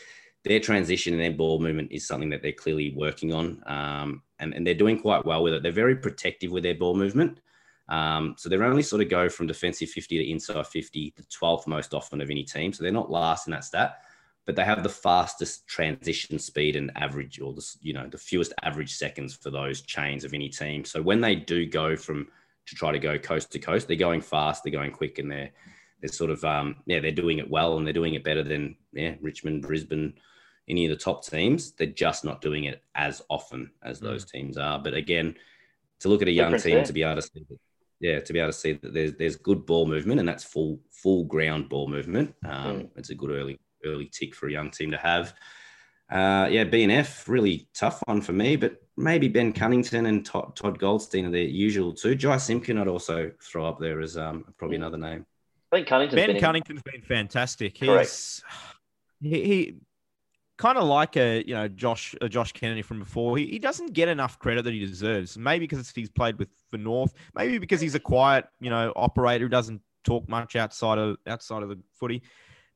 their transition and their ball movement is something that they're clearly working on, um, and, and they're doing quite well with it. They're very protective with their ball movement. Um, so they're only sort of go from defensive 50 to inside 50, the 12th most often of any team. So they're not last in that stat but they have the fastest transition speed and average, or the you know the fewest average seconds for those chains of any team. So when they do go from to try to go coast to coast, they're going fast, they're going quick, and they're they're sort of um, yeah they're doing it well, and they're doing it better than yeah Richmond, Brisbane, any of the top teams. They're just not doing it as often as mm. those teams are. But again, to look at a young team to be able to see that, yeah to be able to see that there's there's good ball movement, and that's full full ground ball movement. Um, mm. It's a good early early tick for a young team to have. Uh, yeah, BNF, really tough one for me, but maybe Ben Cunnington and Todd, Todd Goldstein are the usual too. Jy Simpkin I'd also throw up there as um, probably another name. I think Cunnington's Ben been Cunnington's in... been fantastic. He's, he, he kind of like a you know Josh a Josh Kennedy from before. He, he doesn't get enough credit that he deserves. Maybe because he's played with for North. Maybe because he's a quiet you know operator who doesn't talk much outside of outside of the footy.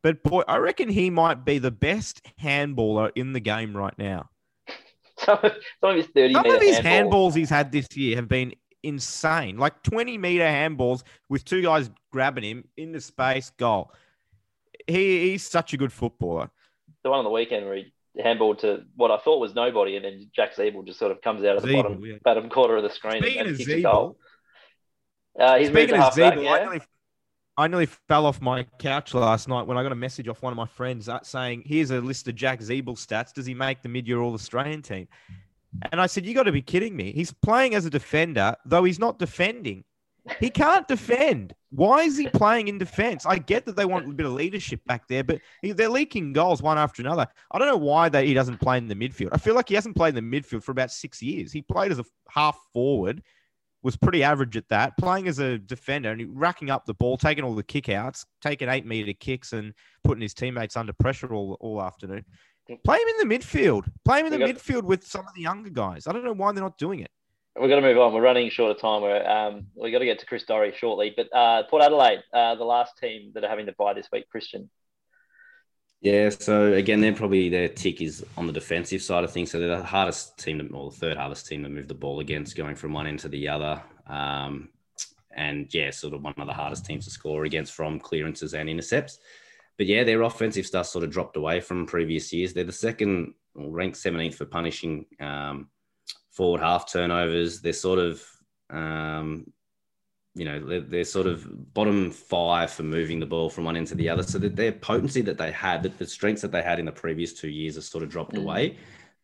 But boy, I reckon he might be the best handballer in the game right now. some, of his 30 Some of his handballs he's had this year have been insane. Like 20 meter handballs with two guys grabbing him into space, goal. He, he's such a good footballer. The one on the weekend where he handballed to what I thought was nobody, and then Jack Ziebell just sort of comes out of the Ziebell, bottom, yeah. bottom quarter of the screen Speaking and, and kicks Ziebell, a goal. Uh, he's Speaking of Ziebell, yeah. I nearly I nearly fell off my couch last night when I got a message off one of my friends saying, "Here's a list of Jack Ziebell stats. Does he make the mid-year All-Australian team?" And I said, "You got to be kidding me! He's playing as a defender, though he's not defending. He can't defend. Why is he playing in defense? I get that they want a bit of leadership back there, but they're leaking goals one after another. I don't know why they, he doesn't play in the midfield. I feel like he hasn't played in the midfield for about six years. He played as a half forward." was pretty average at that, playing as a defender and racking up the ball, taking all the kickouts, taking eight meter kicks and putting his teammates under pressure all, all afternoon. Play him in the midfield. Play him in the midfield with some of the younger guys. I don't know why they're not doing it. We're going to move on. We're running short of time. We're, um, we've got to get to Chris Doerre shortly. But uh, Port Adelaide, uh, the last team that are having to bye this week, Christian. Yeah, so again, they're probably their tick is on the defensive side of things. So they're the hardest team, to, or the third hardest team to move the ball against, going from one end to the other. Um, and yeah, sort of one of the hardest teams to score against from clearances and intercepts. But yeah, their offensive stuff sort of dropped away from previous years. They're the second, ranked 17th for punishing um, forward half turnovers. They're sort of um, you know, they're, they're, sort of bottom five for moving the ball from one end to the other. So that their potency that they had, that the strengths that they had in the previous two years has sort of dropped mm. away.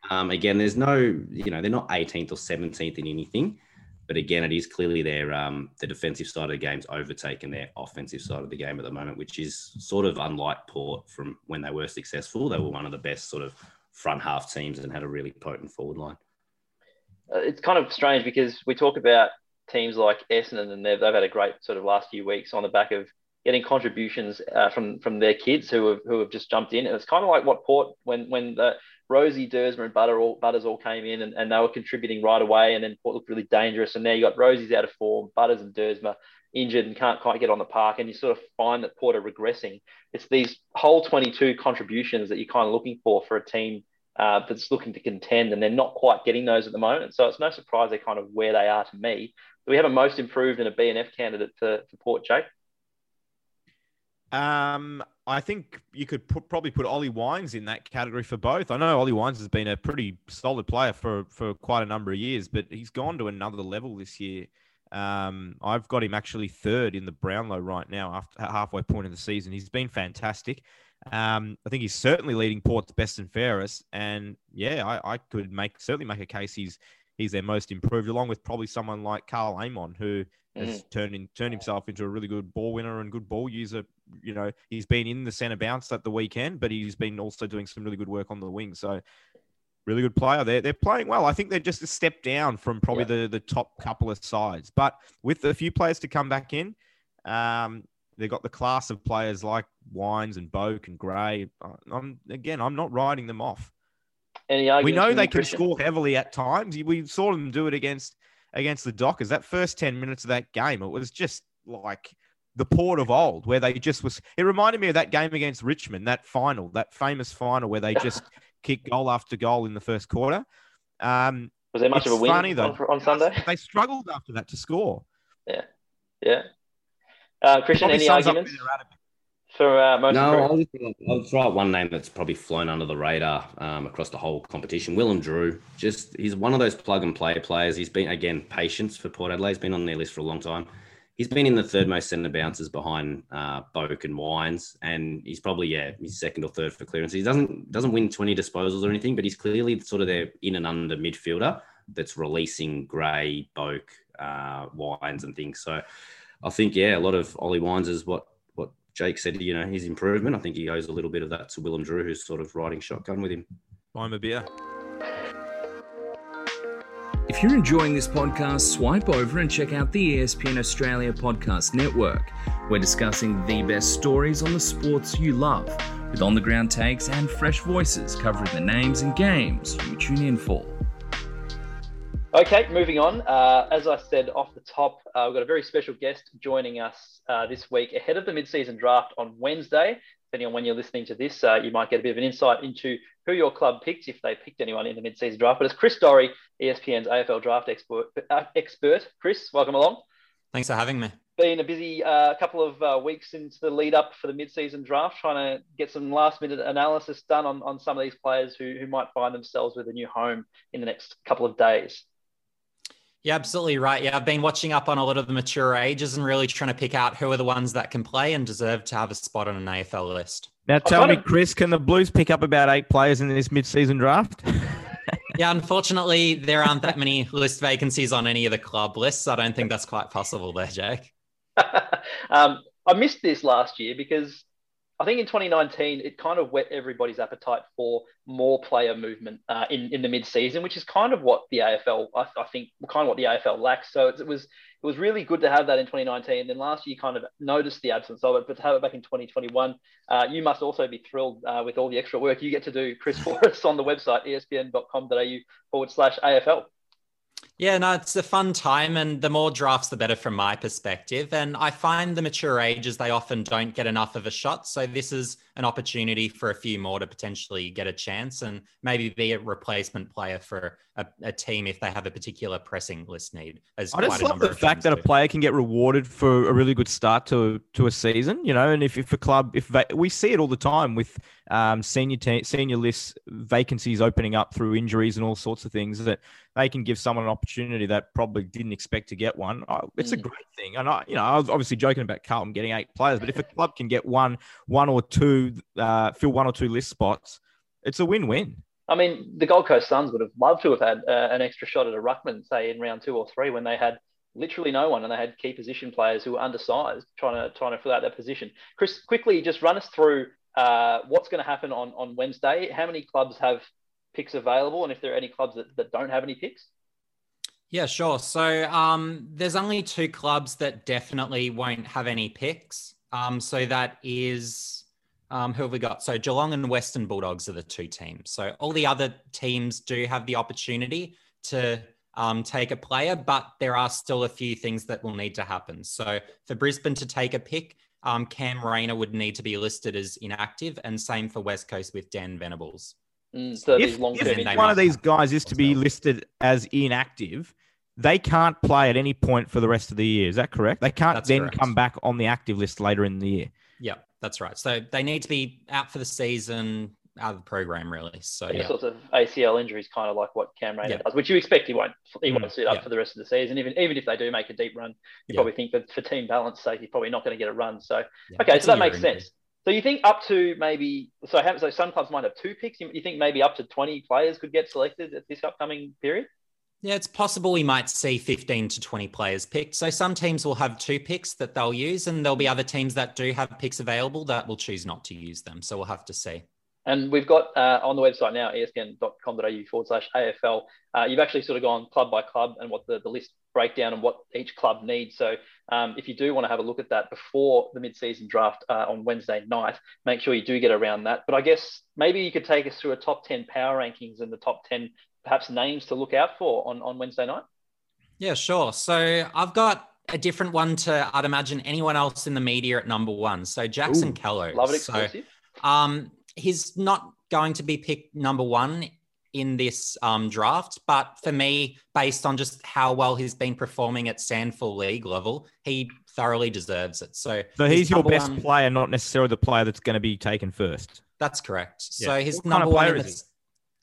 Um, again, there's no, you know, they're not 18th or 17th in anything. But again, it is clearly their um, the defensive side of the game's overtaken their offensive side of the game at the moment, which is sort of unlike Port from when they were successful. They were one of the best sort of front half teams and had a really potent forward line. Uh, it's kind of strange because we talk about teams like Essendon and they've, they've had a great sort of last few weeks on the back of getting contributions uh, from from their kids who have who have just jumped in. And it's kind of like what Port when when the Rozee Duursma, and Butter all, Butters all came in and, and they were contributing right away. And then Port looked really dangerous. And now you got Rozee's out of form, Butters and Duursma injured and can't quite get on the park. And you sort of find that Port are regressing. It's these whole 22 contributions that you're kind of looking for for a team uh, that's looking to contend, and they're not quite getting those at the moment. So it's no surprise they're kind of where they are to me. Do we have a most improved and a BNF candidate for, for Port, Jake? Um, I think you could put, probably put Ollie Wines in that category for both. I know Ollie Wines has been a pretty solid player for for quite a number of years, but he's gone to another level this year. Um, I've got him actually third in the Brownlow right now after halfway point of the season. He's been fantastic. Um, I think he's certainly leading Port's best and fairest, and yeah, I, I could make certainly make a case he's he's their most improved, along with probably someone like Karl Amon, who has mm. turned in, turned himself into a really good ball winner and good ball user. You know, he's been in the centre bounce at the weekend, but he's been also doing some really good work on the wing. So, really good player. They're they're playing well. I think they're just a step down from probably yeah. the the top couple of sides, but with a few players to come back in. Um, they've got the class of players like Wines and Boak and Gray. I'm again, I'm not writing them off. Any we know they can score heavily at times. We saw them do it against against the Dockers. That first 10 minutes of that game, it was just like the port of old where they just was it reminded me of that game against Richmond, that final, that famous final where they just kicked goal after goal in the first quarter. Um, was there much of a win funny, though. On, on Sunday? They struggled after that to score. Yeah. Yeah. Uh, Christian, any arguments? for uh, no, I'll just, I'll throw out one name that's probably flown under the radar um, across the whole competition. Willem Drew, just he's one of those plug and play players. He's been again patience for Port Adelaide. He's been on their list for a long time. He's been in the third most centre bounces behind uh, Boak and Wines, and he's probably yeah he's second or third for clearance. He doesn't doesn't win twenty disposals or anything, but he's clearly sort of their in and under midfielder that's releasing Gray, Boak, uh, Wines, and things. So I think yeah, a lot of Ollie Wines is what what Jake said, you know, his improvement. I think he owes a little bit of that to Willem Drew, who's sort of riding shotgun with him. Buy him a beer. If you're enjoying this podcast, swipe over and check out the ESPN Australia Podcast Network. We're discussing the best stories on the sports you love, with on the ground takes and fresh voices covering the names and games you tune in for. Okay, moving on. Uh, as I said off the top, uh, we've got a very special guest joining us uh, this week ahead of the mid-season draft on Wednesday. Depending on when you're listening to this, uh, you might get a bit of an insight into who your club picked if they picked anyone in the mid-season draft. But it's Chris Doerre, ESPN's AFL draft expert. Uh, expert. Chris, welcome along. Thanks for having me. Been a busy uh, couple of weeks into the lead up for the mid-season draft, trying to get some last-minute analysis done on, on some of these players who, who might find themselves with a new home in the next couple of days. Yeah, absolutely right. Yeah, I've been watching up on a lot of the mature ages and really trying to pick out who are the ones that can play and deserve to have a spot on an AFL list. Now, tell me, Chris, can the Blues pick up about eight players in this mid-season draft? yeah, unfortunately, there aren't that many list vacancies on any of the club lists. I don't think that's quite possible there, Jake. um, I missed this last year because I think in 2019 it kind of whet everybody's appetite for more player movement uh, in in the mid season, which is kind of what the AFL I, I, think kind of what the AFL lacks. So it, was it was really good to have that in 2019. And then last year kind of noticed the absence of it, but to have it back in 2021, uh, you must also be thrilled uh, with all the extra work you get to do, Chris, for us on the website espn.com.au forward slash AFL. Yeah, no, it's a fun time, and the more drafts, the better from my perspective. And I find the mature ages, they often don't get enough of a shot. So this is an opportunity for a few more to potentially get a chance and maybe be a replacement player for a, a team if they have a particular pressing list need. As I just love the fact that do. a player can get rewarded for a really good start to to a season, you know. And if, if a club, if they, we see it all the time with um, senior te- senior lists vacancies opening up through injuries and all sorts of things that they can give someone an opportunity that probably didn't expect to get one. It's a great thing. And I, you know, I was obviously joking about Carlton getting eight players, but if a club can get one, one or two, uh, fill one or two list spots, it's a win-win. I mean, the Gold Coast Suns would have loved to have had uh, an extra shot at a ruckman, say in round two or three, when they had literally no one and they had key position players who were undersized trying to trying to fill out that position. Chris, quickly just run us through uh, what's going to happen on on Wednesday. How many clubs have picks available, and if there are any clubs that, that don't have any picks? Yeah, sure. So um, there's only two clubs that definitely won't have any picks. Um, so that is um, who have we got? So Geelong and Western Bulldogs are the two teams. So all the other teams do have the opportunity to um, take a player, but there are still a few things that will need to happen. So for Brisbane to take a pick, um, Cam Rayner would need to be listed as inactive, and same for West Coast with Dan Venables. Mm, so if, if one of these guys is to be listed as inactive, they can't play at any point for the rest of the year. Is that correct? They can't That's then correct. come back on the active list later in the year. Yeah, that's right. So they need to be out for the season, out of the program, really. So Any yeah, sorts of ACL injuries, kind of like what Cam Rayner Yeah. does, which you expect he won't he Mm, won't suit up yeah. for the rest of the season. Even even if they do make a deep run, you Yeah. probably think that for team balance sake, he's probably not going to get a run. So yeah. okay, It's so that makes injury. sense. So you think up to maybe so have, so some clubs might have two picks. You, you think maybe up to twenty players could get selected at this upcoming period? Yeah, it's possible we might see 15 to 20 players picked. So some teams will have two picks that they'll use, and there'll be other teams that do have picks available that will choose not to use them. So we'll have to see. And we've got uh, on the website now, espn.com.au forward slash AFL. Uh, you've actually sort of gone club by club and what the, the list breakdown and what each club needs. So um, if you do want to have a look at that before the mid-season draft uh, on Wednesday night, make sure you do get around that. But I guess maybe you could take us through a top 10 power rankings and the top 10 perhaps names to look out for on, on Wednesday night. Yeah, sure. So I've got a different one to, I'd imagine, anyone else in the media at number one. So Jackson Ooh, Callow. Love it So, exclusive. Um, he's not going to be picked number one in this um, draft, but for me, based on just how well he's been performing at SANFL League level, he thoroughly deserves it. So, So he's your best one- player, not necessarily the player that's going to be taken first. That's correct. Yeah. So he's What kind of number one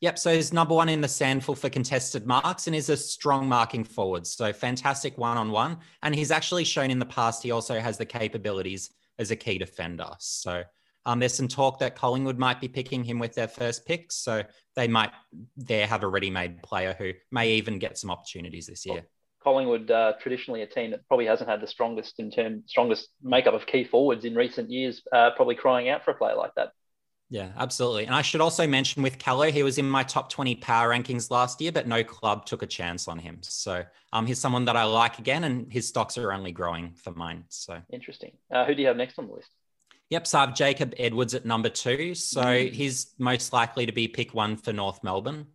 Yep. So he's number one in the SANFL for contested marks and is a strong marking forward. So fantastic one on one. And he's actually shown in the past he also has the capabilities as a key defender. So um, there's some talk that Collingwood might be picking him with their first pick. So they might there have a ready-made player who may even get some opportunities this year. Collingwood, uh, traditionally a team that probably hasn't had the strongest in term strongest makeup of key forwards in recent years, uh, probably crying out for a player like that. Yeah, absolutely. And I should also mention with Callow, he was in my top 20 power rankings last year, but no club took a chance on him. So um, he's someone that I like again, and his stocks are only growing for mine. So, Interesting. Uh, who do you have next on the list? yep. So I have Jacob Edwards at number two. So Mm. he's most likely to be pick one for North Melbourne.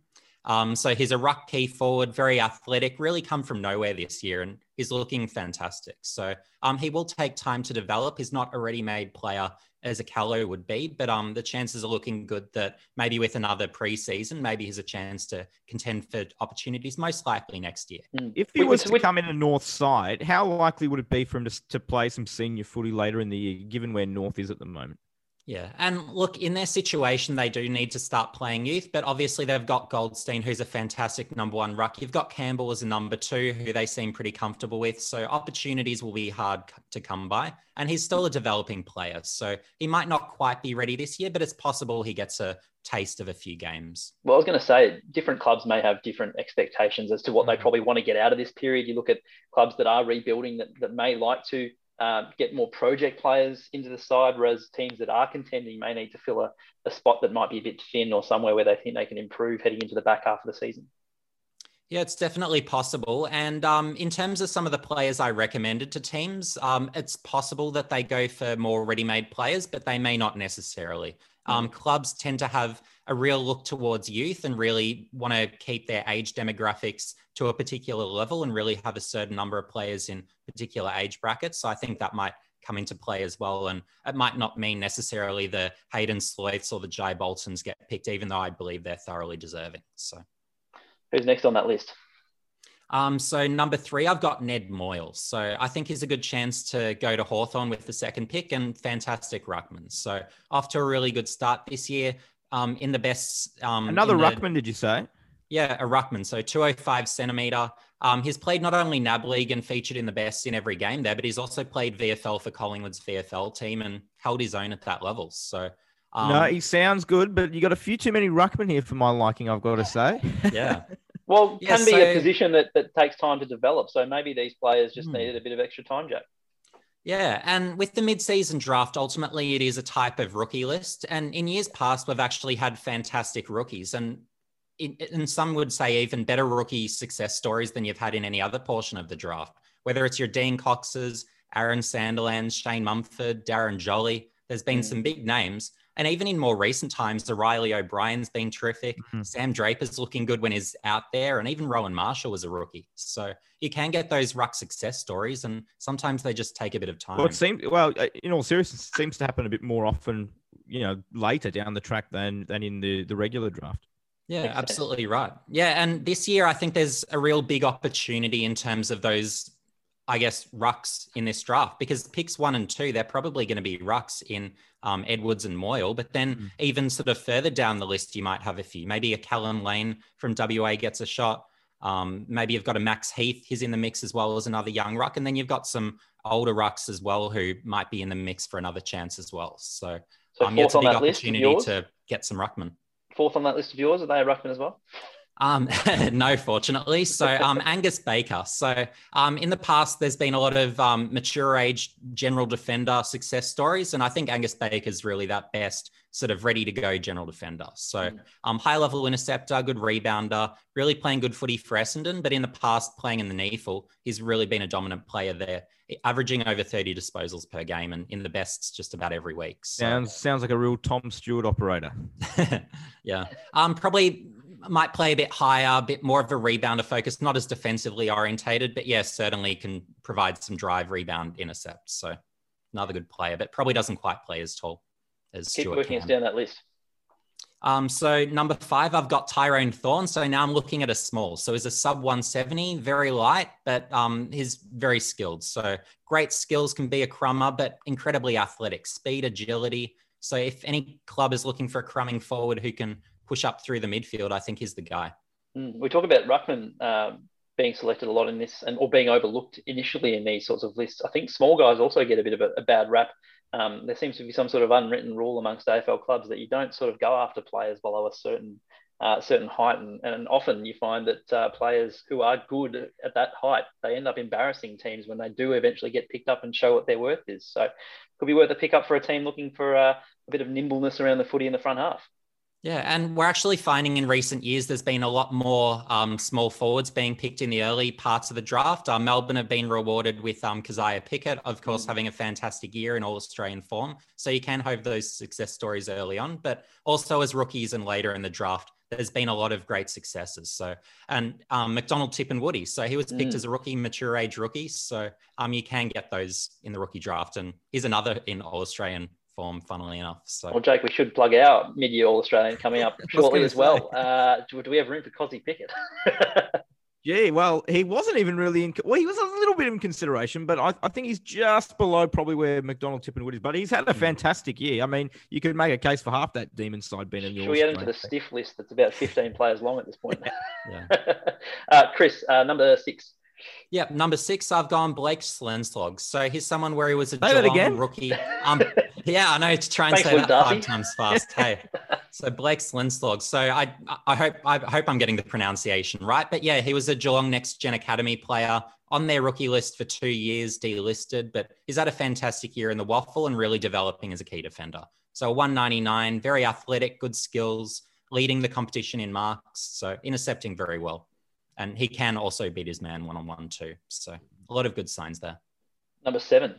Um, so he's a ruck key forward, very athletic, really come from nowhere this year, and he's looking fantastic. So um, he will take time to develop. He's not a ready-made player as a Callow would be, but um, the chances are looking good that maybe with another preseason, maybe he's a chance to contend for opportunities, most likely next year. Mm. If he was to come in a North side, how likely would it be for him to, to play some senior footy later in the year, given where North is at the moment? Yeah. And look, in their situation, they do need to start playing youth, but obviously they've got Goldstein, who's a fantastic number one ruck. You've got Campbell as a number two, who they seem pretty comfortable with. So opportunities will be hard to come by. And he's still a developing player. So he might not quite be ready this year, but it's possible he gets a taste of a few games. Well, I was going to say different clubs may have different expectations as to what they Mhm. probably want to get out of this period. You look at clubs that are rebuilding that, that may like to um, get more project players into the side, whereas teams that are contending may need to fill a, a spot that might be a bit thin or somewhere where they think they can improve heading into the back half of the season. Yeah, it's definitely possible. And um, in terms of some of the players I recommended to teams, um, it's possible that they go for more ready made players, but they may not necessarily. Um, clubs tend to have a real look towards youth and really want to keep their age demographics to a particular level and really have a certain number of players in particular age brackets. So I think that might come into play as well. And it might not mean necessarily the Hayden Sloiths or the Jay Boltons get picked, even though I believe they're thoroughly deserving. So. Who's next on that list? Um, so number three, I've got Ned Moyles. So I think he's a good chance to go to Hawthorn with the second pick and fantastic ruckman. So off to a really good start this year. Um, in the best, um, Another in the- ruckman, did you say? yeah, a ruckman. So 205 centimeter. Um, he's played not only NAB League and featured in the best in every game there, but he's also played VFL for Collingwood's VFL team and held his own at that level. So um, no, he sounds good, but you got a few too many ruckmen here for my liking. I've got to say. yeah. Well, Yeah, can be a position that, that takes time to develop. So maybe these players just Hmm. needed a bit of extra time, Jack. Yeah, and with the mid-season draft, ultimately it is a type of rookie list. And in years past, we've actually had fantastic rookies. And in, and some would say even better rookie success stories than you've had in any other portion of the draft. Whether it's your Dean Coxes, Aaron Sandilands, Shane Mumford, Darren Jolly, there's been mm. some big names. And even in more recent times, the Riley O'Brien's been terrific. Mm-hmm. Sam Draper's looking good when he's out there. And even Rowan Marshall was a rookie. So you can get those ruck success stories. And sometimes they just take a bit of time. Well, it seems, well, uh, in all seriousness, it seems to happen a bit more often, you know, later down the track than, than in the, the regular draft. Yeah, absolutely right. Yeah. And this year, I think there's a real big opportunity in terms of those I guess, rucks in this draft because picks one and two, they're probably going to be rucks in um, Edwards and Moyle. But then mm. even sort of further down the list, you might have a few. Maybe a Callan Lane from WA gets a shot. Um, maybe you've got a Max Heath, he's in the mix as well as another young ruck. And then you've got some older rucks as well who might be in the mix for another chance as well. So, so um, yeah, it's a big opportunity to get some ruckman. Fourth on that list of yours, are they a ruckman as well? Um, no, fortunately. So um, Angus Baker. So um, in the past, there's been a lot of um, mature age general defender success stories, and I think Angus Baker is really that best sort of ready to go general defender. So mm. um, high level interceptor, good rebounder, really playing good footy for Essendon. But in the past, playing in the NEAFL, he's really been a dominant player there, averaging over 30 disposals per game, and in the bests just about every week. So. Sounds sounds like a real Tom Stewart operator. yeah, um, probably might play a bit higher, a bit more of a rebounder focus, not as defensively orientated, but yes, certainly can provide some drive, rebound, intercept. So another good player, but probably doesn't quite play as tall as Keep Stewart working us down that list. Um, so number five, I've got Tyrone Thorn. So now I'm looking at a small. So he's a sub 170, very light, but um, he's very skilled. So great skills can be a crummer, but incredibly athletic, speed, agility. So if any club is looking for a crumbing forward who can push up through the midfield, I think is the guy. Mm, we talk about Ruckman um, being selected a lot in this and or being overlooked initially in these sorts of lists. I think small guys also get a bit of a, a bad rap. Um, there seems to be some sort of unwritten rule amongst AFL clubs that you don't sort of go after players below a certain uh, certain height, and, and, often you find that uh, players who are good at that height they end up embarrassing teams when they do eventually get picked up and show what their worth is. So, could be worth a pickup for a team looking for uh, a bit of nimbleness around the footy in the front half. Yeah, and we're actually finding in recent years there's been a lot more um, small forwards being picked in the early parts of the draft. Uh, Melbourne have been rewarded with um, Kysaiah Pickett, of course, mm. having a fantastic year in all Australian form. So you can hope those success stories early on, but also as rookies and later in the draft, there's been a lot of great successes. So, and um, McDonald Woody. So he was picked mm. as a rookie, mature age rookie. So um, you can get those in the rookie draft. And he's another in All Australian form, funnily enough. So, well, Jake, we should plug our mid-year All Australian coming up shortly as well. Uh, do, do, we have room for Kozzy Pickett? yeah, well, he wasn't even really in. Well, he was a little bit in consideration, but I, I think he's just below probably where McDonald Tipungwuti is. But he's had a hmm. fantastic year. I mean, you could make a case for half that demon side being in the. Should we add him to the stiff list? That's about fifteen players long at this point. yeah. uh, Chris, uh, number six. Yep, number six, I've gone Blake Schlensog. So he's someone where he was a say Geelong rookie. Um, yeah, I know to try and Thanks say that Darcy. five times fast. hey, so Blake Schlensog. So I, I hope, I hope I'm getting the pronunciation right. But yeah, he was a Geelong Next Gen Academy player on their rookie list for two years, delisted. But he's had a fantastic year in the WAFL and really developing as a key defender. So 199, very athletic, good skills, leading the competition in marks. So intercepting very well and he can also beat his man one on one too. So a lot of good signs there. Number seven.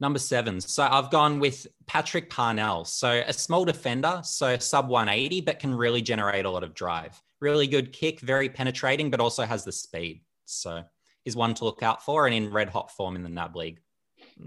Number seven. So I've gone with Patrick Parnell. So a small defender, so sub 180, but can really generate a lot of drive. Really good kick, very penetrating, but also has the speed. So he's one to look out for and in red hot form in the NAB League.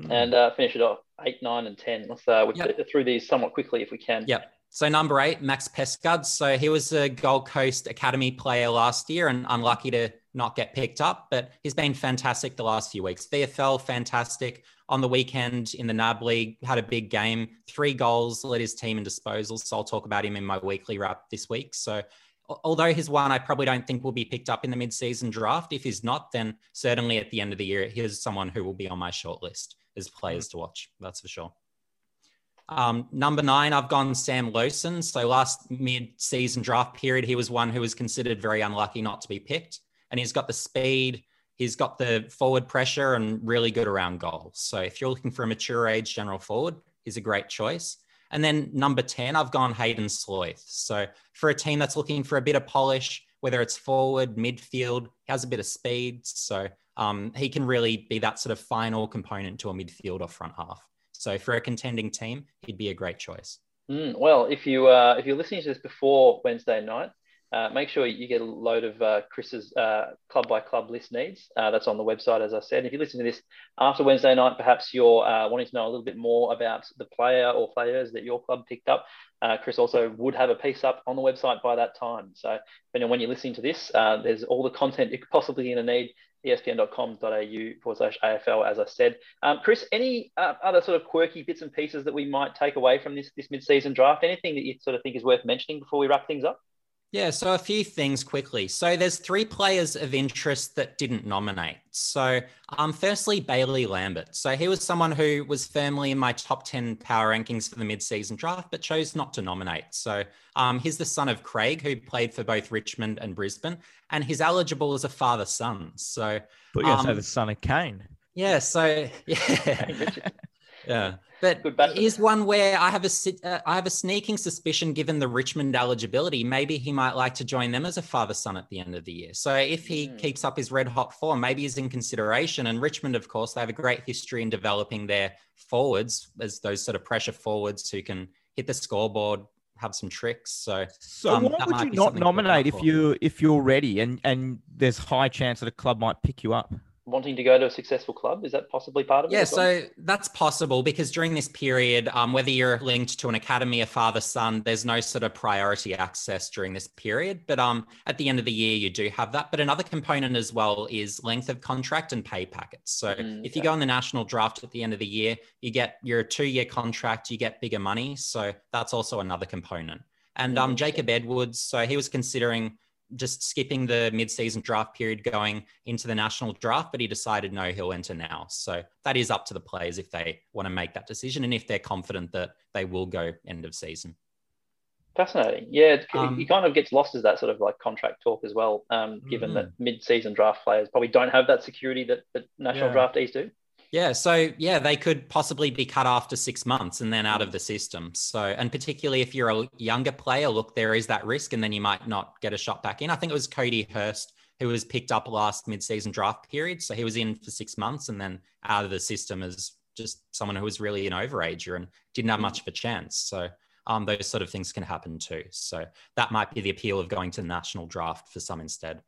And uh, finish it off eight, nine, and 10. Let's uh, yep. through these somewhat quickly if we can. Yep. So number eight, Max Pescud. So he was a Gold Coast Academy player last year and unlucky to not get picked up, but he's been fantastic the last few weeks. VFL, fantastic. On the weekend in the NAB League, had a big game, three goals, led his team in disposals. So I'll talk about him in my weekly wrap this week. So although he's one I probably don't think will be picked up in the mid-season draft. If he's not, then certainly at the end of the year, here's someone who will be on my short list as players to watch. That's for sure. Um, number nine, I've gone Sam Lowson. So last mid-season draft period, he was one who was considered very unlucky not to be picked, and he's got the speed, he's got the forward pressure, and really good around goals. So if you're looking for a mature age general forward, he's a great choice. And then number 10, I've gone Hayden Sloyth. So for a team that's looking for a bit of polish, whether it's forward, midfield, he has a bit of speed. So um, he can really be that sort of final component to a midfield or front half. So for a contending team, he'd be a great choice. Mm, well, if you uh, if you're listening to this before Wednesday night, uh, make sure you get a load of uh, Chris's uh, club by club list needs. Uh, that's on the website, as I said. If you listen to this after Wednesday night, perhaps you're uh, wanting to know a little bit more about the player or players that your club picked up. Chris also would have a piece up on the website by that time. So, depending on when you're listening to this, there's all the content you could possibly going to need. ESPN.com.au forward slash AFL, as I said. Um, Chris, any other sort of quirky bits and pieces that we might take away from this this mid-season draft? Anything that you sort of think is worth mentioning before we wrap things up? Yeah, so a few things quickly. So there's three players of interest that didn't nominate. So um, firstly, Bailey Lambert. So he was someone who was firmly in my top 10 power rankings for the mid-season draft, but chose not to nominate. So um, he's the son of Craig, who played for both Richmond and Brisbane, and he's eligible as a father-son. So but you um, the son of Kane. Yeah, so yeah. yeah. But here's one where I have a uh, I have a sneaking suspicion, given the Richmond eligibility, maybe he might like to join them as a father son at the end of the year. So if he mm. keeps up his red hot form, maybe he's in consideration. And Richmond, of course, they have a great history in developing their forwards as those sort of pressure forwards who can hit the scoreboard, have some tricks. So, so um, why would you not nominate if you if you're ready and and there's high chance that a club might pick you up? Wanting to go to a successful club? Is that possibly part of it? Yeah, so that's possible because during this period, um, whether you're linked to an academy, a father son, there's no sort of priority access during this period. But um, at the end of the year, you do have that. But another component as well is length of contract and pay packets. So mm, if you go in the national draft at the end of the year, you get your two year contract, you get bigger money. So that's also another component. And um, Jacob Edwards, so he was considering just skipping the mid-season draft period going into the national draft but he decided no he'll enter now so that is up to the players if they want to make that decision and if they're confident that they will go end of season fascinating yeah um, kind of gets lost as that sort of like contract talk as well um, given mm-hmm. that mid-season draft players probably don't have that security that, that national yeah. draftees do yeah, so yeah, they could possibly be cut after six months and then out of the system. So, and particularly if you're a younger player, look, there is that risk, and then you might not get a shot back in. I think it was Cody Hurst who was picked up last mid-season draft period, so he was in for six months and then out of the system as just someone who was really an overager and didn't have much of a chance. So, um, those sort of things can happen too. So that might be the appeal of going to the national draft for some instead.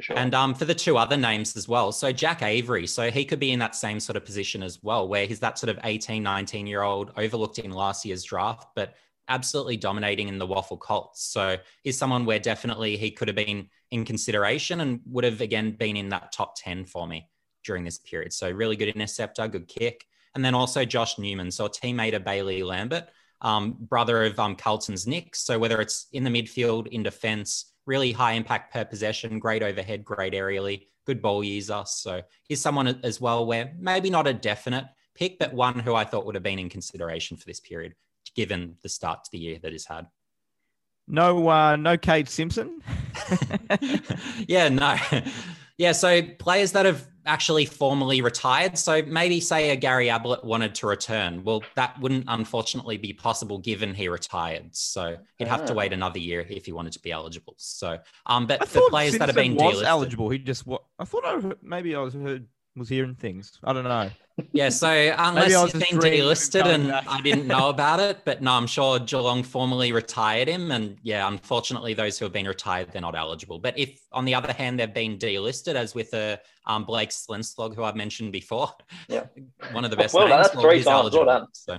Sure. And um, for the two other names as well. So Jack Avery, so he could be in that same sort of position as well, where he's that sort of 18, 19 year old overlooked in last year's draft, but absolutely dominating in the WAFL Colts. So he's someone where definitely he could have been in consideration and would have again been in that top 10 for me during this period. So really good interceptor, good kick. And then also Josh Newman, so a teammate of Bailey Lambert, um, brother of um, Carlton's Nick. So whether it's in the midfield, in defense, really high impact per possession, great overhead, great aerially, good ball user. So he's someone as well where maybe not a definite pick, but one who I thought would have been in consideration for this period, given the start to the year that he's had. No, uh, no Kade Simpson. yeah, no. Yeah, so players that have actually formally retired. So maybe say a Gary Ablett wanted to return. Well, that wouldn't unfortunately be possible given he retired. So he'd have to ah. wait another year if he wanted to be eligible. So, um, but the players Simpson that have been was delisted, eligible, he just what I thought I maybe I was heard was hearing things. I don't know. Yeah, so unless you've been delisted and I didn't know about it, but no, I'm sure Geelong formally retired him. And yeah, unfortunately, those who have been retired, they're not eligible. But if, on the other hand, they've been delisted, as with a uh, um, Blake Schlensog, who I've mentioned before, yeah, one of the best well, names, that's well, three times. Well done. So,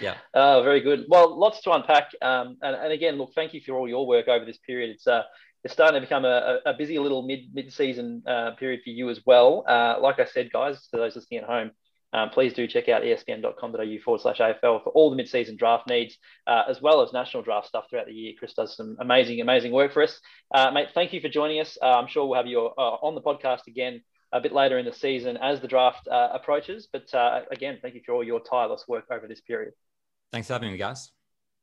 yeah. Uh, very good. Well, lots to unpack. Um, and, and again, look, thank you for all your work over this period. It's uh, it's starting to become a, a busy little mid mid season uh, period for you as well. Uh, like I said, guys, to those listening at home, um, please do check out espn.com.au forward slash AFL for all the mid season draft needs, uh, as well as national draft stuff throughout the year. Chris does some amazing, amazing work for us. Uh, mate, thank you for joining us. Uh, I'm sure we'll have you uh, on the podcast again a bit later in the season as the draft approaches. But again, thank you for all your tireless work over this period. Thanks for having me, guys.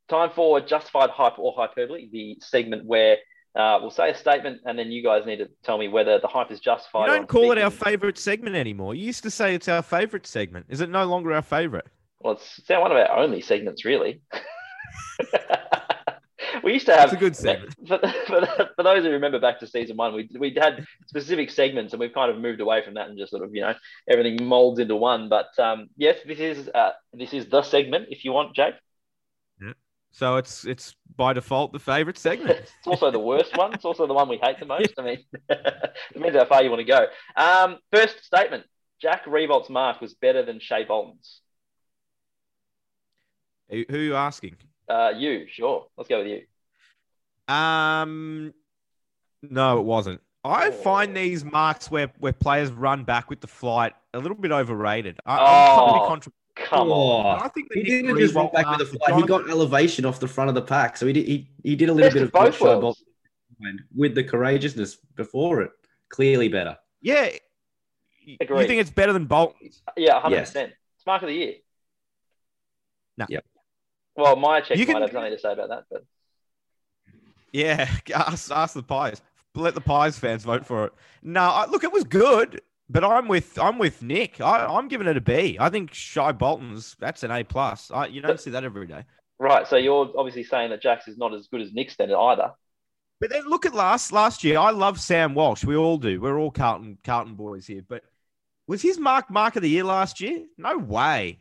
Time for justified hype or hyperbole, the segment where uh, we'll say a statement, and then you guys need to tell me whether the hype is justified. You don't call it our favorite segment anymore. You used to say it's our favorite segment. Is it no longer our favorite? Well, it's, it's one of our only segments, really. we used to have It's a good segment. For, for, for those who remember back to season one, we we had specific segments, and we've kind of moved away from that and just sort of you know everything molds into one. But um, yes, this is uh, this is the segment. If you want, Jake, So it's it's by default the favourite segment. it's also the worst one. It's also the one we hate the most. I mean, it depends how far you want to go. Um, first statement: Jack Revolt's mark was better than Shai Bolton's. who, are you asking? Uh, you sure? Let's go with you. Um, no, it wasn't. I Oh. find these marks where where players run back with the flight a little bit overrated. I, Oh, I'm trying to be contra- Come oh, on. I think the He Nick didn't just run back with mark the for. He got elevation off the front of the pack, so he did. He, he did a little bit of of both Shai worlds. With the courageousness before it. Clearly better. Yeah. Agreed. You think it's better than Bolton's? Yeah, hundred Yes. percent. It's mark of the year. No. Yep. Well, my check You might can- have something to say about that, but Yeah, ask, ask the Pies. Let the Pies fans vote for it. No, I, look, it was good, but I'm with I'm with Nick. I, I'm giving it a B. I think Shai Bolton's that's an A plus. I, you don't see that every day. right. So you're obviously saying that Jax is not as good as Nick's then either. But then look at last last year. I love Sam Walsh. We all do. We're all Carlton Carlton boys here. But was his mark mark of the year last year? No way.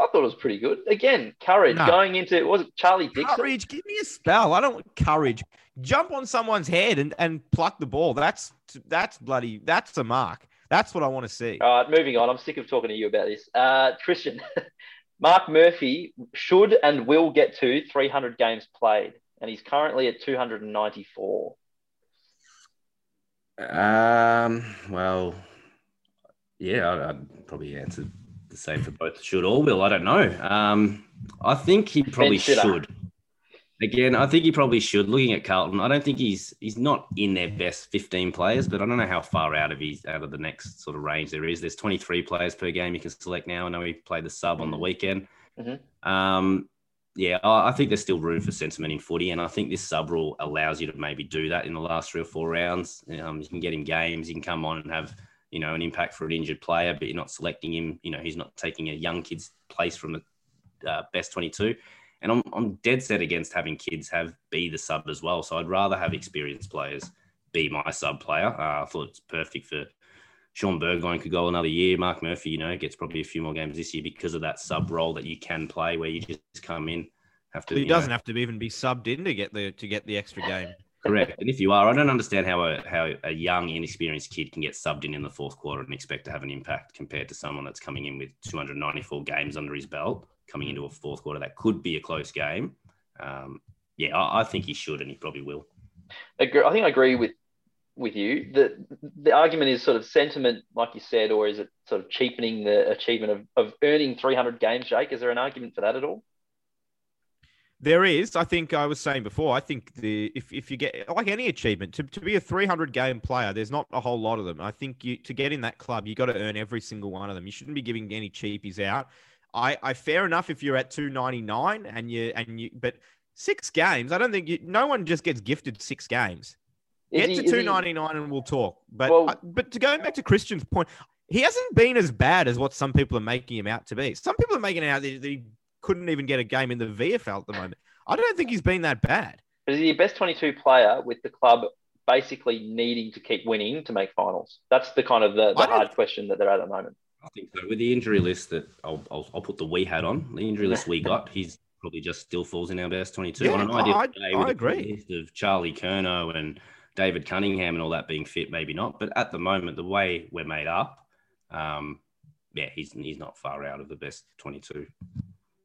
I thought it was pretty good. Again, courage No. going into it. was it Charlie Dixon? Courage, give me a spell. I don't want courage. Jump on someone's head and, and pluck the ball. That's that's bloody that's a mark. That's what I want to see. All right, moving on. I'm sick of talking to you about this. Uh, Christian, Mark Murphy should and will get to 300 games played, and he's currently at 294. Um. Well, yeah, I'd, I'd probably answer the same for both should or will. I don't know. Um. I think he probably should. Again, I think he probably should. Looking at Carlton, I don't think he's he's not in their best 15 players, but I don't know how far out of he's out of the next sort of range there is. There's 23 players per game you can select now. I know he played the sub on the weekend. Mhm. Um, yeah, I I think there's still room for sentiment in footy, and I think this sub rule allows you to maybe do that in the last three or four rounds. Um, you can get him games, you can come on and have you know an impact for an injured player, but you're not selecting him. You know, he's not taking a young kid's place from the uh, best 22. And I'm, I'm dead set against having kids have be the sub as well. So I'd rather have experienced players be my sub player. Uh, I thought it's perfect for Shaun Burgoyne could go another year. Mark Murphy, you know, gets probably a few more games this year because of that sub role that you can play where you just come in, have to. He doesn't have to even be subbed in to get the to get the extra game. Correct. And if you are, I don't understand how a how a young, inexperienced kid can get subbed in in the fourth quarter and expect to have an impact compared to someone that's coming in with 294 games under his belt, coming into a fourth quarter that could be a close game. Um, yeah, I, I think he should, and he probably will. I think I agree with with you. The the argument is sort of sentiment, like you said, or is it sort of cheapening the achievement of, of earning 300 games, Jake? Is there an argument for that at all? There is. I think I was saying before. I think the if, if you get like any achievement to, to be a 300 game player, there's not a whole lot of them. I think you to get in that club, you got to earn every single one of them. You shouldn't be giving any cheapies out. I, I fair enough if you're at 299 and you and you, but six games. I don't think you, no one just gets gifted six games. Is Get he- to is he- 299 and we'll talk. But Well- I- but to go back to Christian's point, he hasn't been as bad as what some people are making him out to be. Some people are making it out that he couldn't even get a game in the VFL at the moment. I don't think he's been that bad. But is he your best 22 player with the club basically needing to keep winning to make finals? That's the kind of the, the I don't- hard question that they're at at the moment. I think so. With the injury list that I'll, I'll, I'll put the we hat on, the injury list we got, he's probably just still falls in our best 22. Yeah, on an ideal I- day I with a agree. list of Charlie Curnow and David Cunningham and all that being fit, maybe not. But at the moment, the way we're made up, um, yeah, he's he's not far out of the best 22.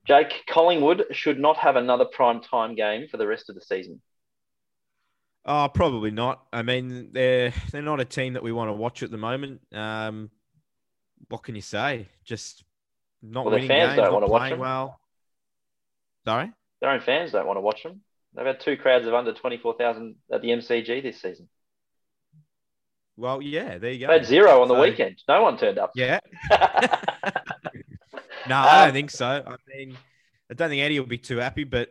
Jake, Collingwood should not have another prime time game for the rest of the season. Oh, probably not. I mean, they're they're not a team that we want to watch at the moment. Um, what can you say? Just not Well, winning fans games, don't not wanna watch them. well. Sorry. Their own fans don't want to watch them. They've had two crowds of under 24,000 at the MCG this season. Well, yeah, there you go. They had zero on the So- weekend. No one turned up. Yeah. No, I Um, don't think so. I mean, I don't think Eddie will be too happy, but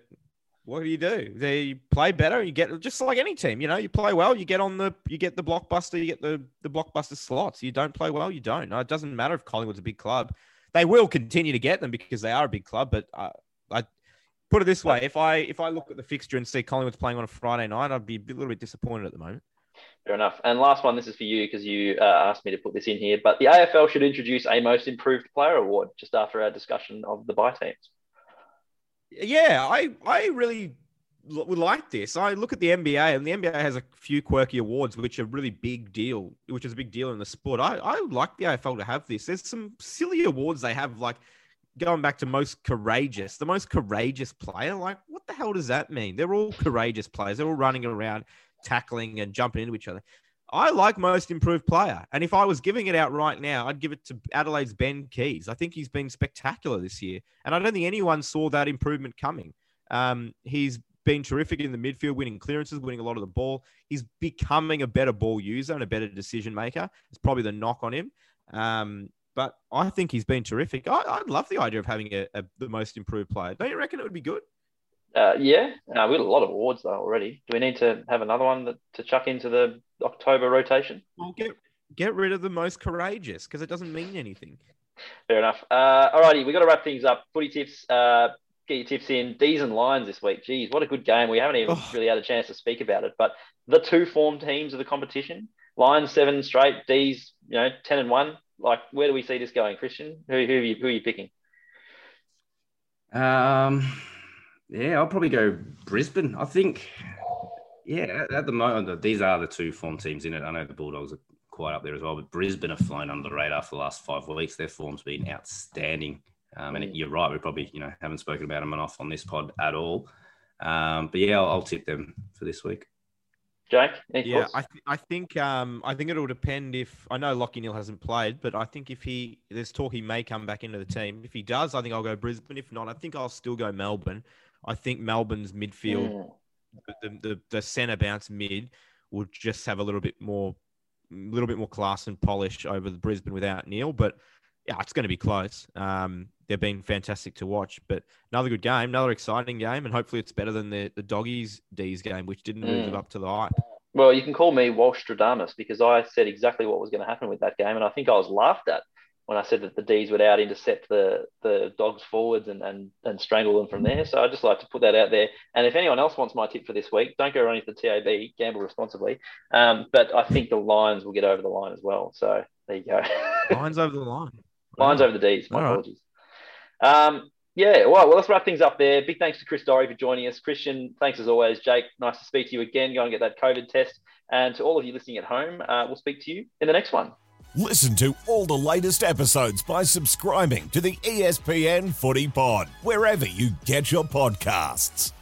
what do you do? They play better. You get just like any team, you know, you play well, you get on the you get the blockbuster, you get the the blockbuster slots. You don't play well, you don't. No, it doesn't matter if Collingwood's a big club. they will continue to get them because they are a big club. But uh, I put it this way: if I if I look at the fixture and see Collingwood's playing on a Friday night, I'd be a little bit disappointed at the moment. Fair enough. And last one, this is for you because you uh, asked me to put this in here. But the AFL should introduce a Most Improved Player award just after our discussion of the bye teams. Yeah, I I really would like this. I look at the NBA, and the NBA has a few quirky awards, which are really big deal, which is a big deal in the sport. I, I like the AFL to have this. There's some silly awards they have, like going back to most courageous, the most courageous player. Like, what the hell does that mean? They're all courageous players. They're all running around, tackling and jumping into each other. I like most improved player. And if I was giving it out right now, I'd give it to Adelaide's Ben Keays. I think he's been spectacular this year. And I don't think anyone saw that improvement coming. Um, he's been terrific in the midfield, winning clearances, winning a lot of the ball. He's becoming a better ball user and a better decision maker. It's probably the knock on him. Um, but I think he's been terrific. I, would love the idea of having a, a, the most improved player. Don't you reckon it would be good? Uh, yeah, uh, we got a lot of awards though already. Do we need to have another one that, to chuck into the October rotation? Well, get get rid of the most courageous because it doesn't mean anything. Fair enough. Uh, alrighty, we got to wrap things up. Footy tips. Uh, get your tips in. D's and Lions this week. Geez, what a good game. We haven't even oh. really had a chance to speak about it. But the two form teams of the competition, Lions seven straight, D's, you know, ten and one. Like, where do we see this going, Christian? Who, who, are, you, who are you picking? Um, yeah, I'll probably go Brisbane. I think, yeah, at the moment, these are the two form teams in it. I know the Bulldogs are quite up there as well, but Brisbane have flown under the radar for the last five weeks. Their form's been outstanding. Um, and you're right, we probably you know haven't spoken about them enough on this pod at all. Um, but yeah, I'll, I'll, tip them for this week. Jake, yeah, I, th- I think um, I think it'll depend if I know Lachie Neale hasn't played, but I think if he there's talk he may come back into the team. If he does, I think I'll go Brisbane. If not, I think I'll still go Melbourne. I think Melbourne's midfield, mm. the, the the centre bounce mid, will just have a little bit more, a little bit more class and polish over the Brisbane without Neale. But yeah, it's going to be close. Um, they've been fantastic to watch. But another good game, another exciting game, and hopefully it's better than the, the doggies D's game, which didn't mm. live up to the hype. Well, you can call me Walsh Stradamus because I said exactly what was going to happen with that game, and I think I was laughed at when I said that the D's would out intercept the the dogs forwards and, and and strangle them from there. So I'd just like to put that out there. And if anyone else wants my tip for this week, don't go running to the TAB, gamble responsibly. Um, but I think the Lions will get over the line as well. So there you go. Lions over the line. Lions over the D's. My All apologies. Right. Um, yeah, well, well, let's wrap things up there. Big thanks to Chris Doerre for joining us. Christian, thanks as always. Jake, nice to speak to you again. Go and get that COVID test. And to all of you listening at home, uh, we'll speak to you in the next one. Listen to all the latest episodes by subscribing to the ESPN Footy Pod, wherever you get your podcasts.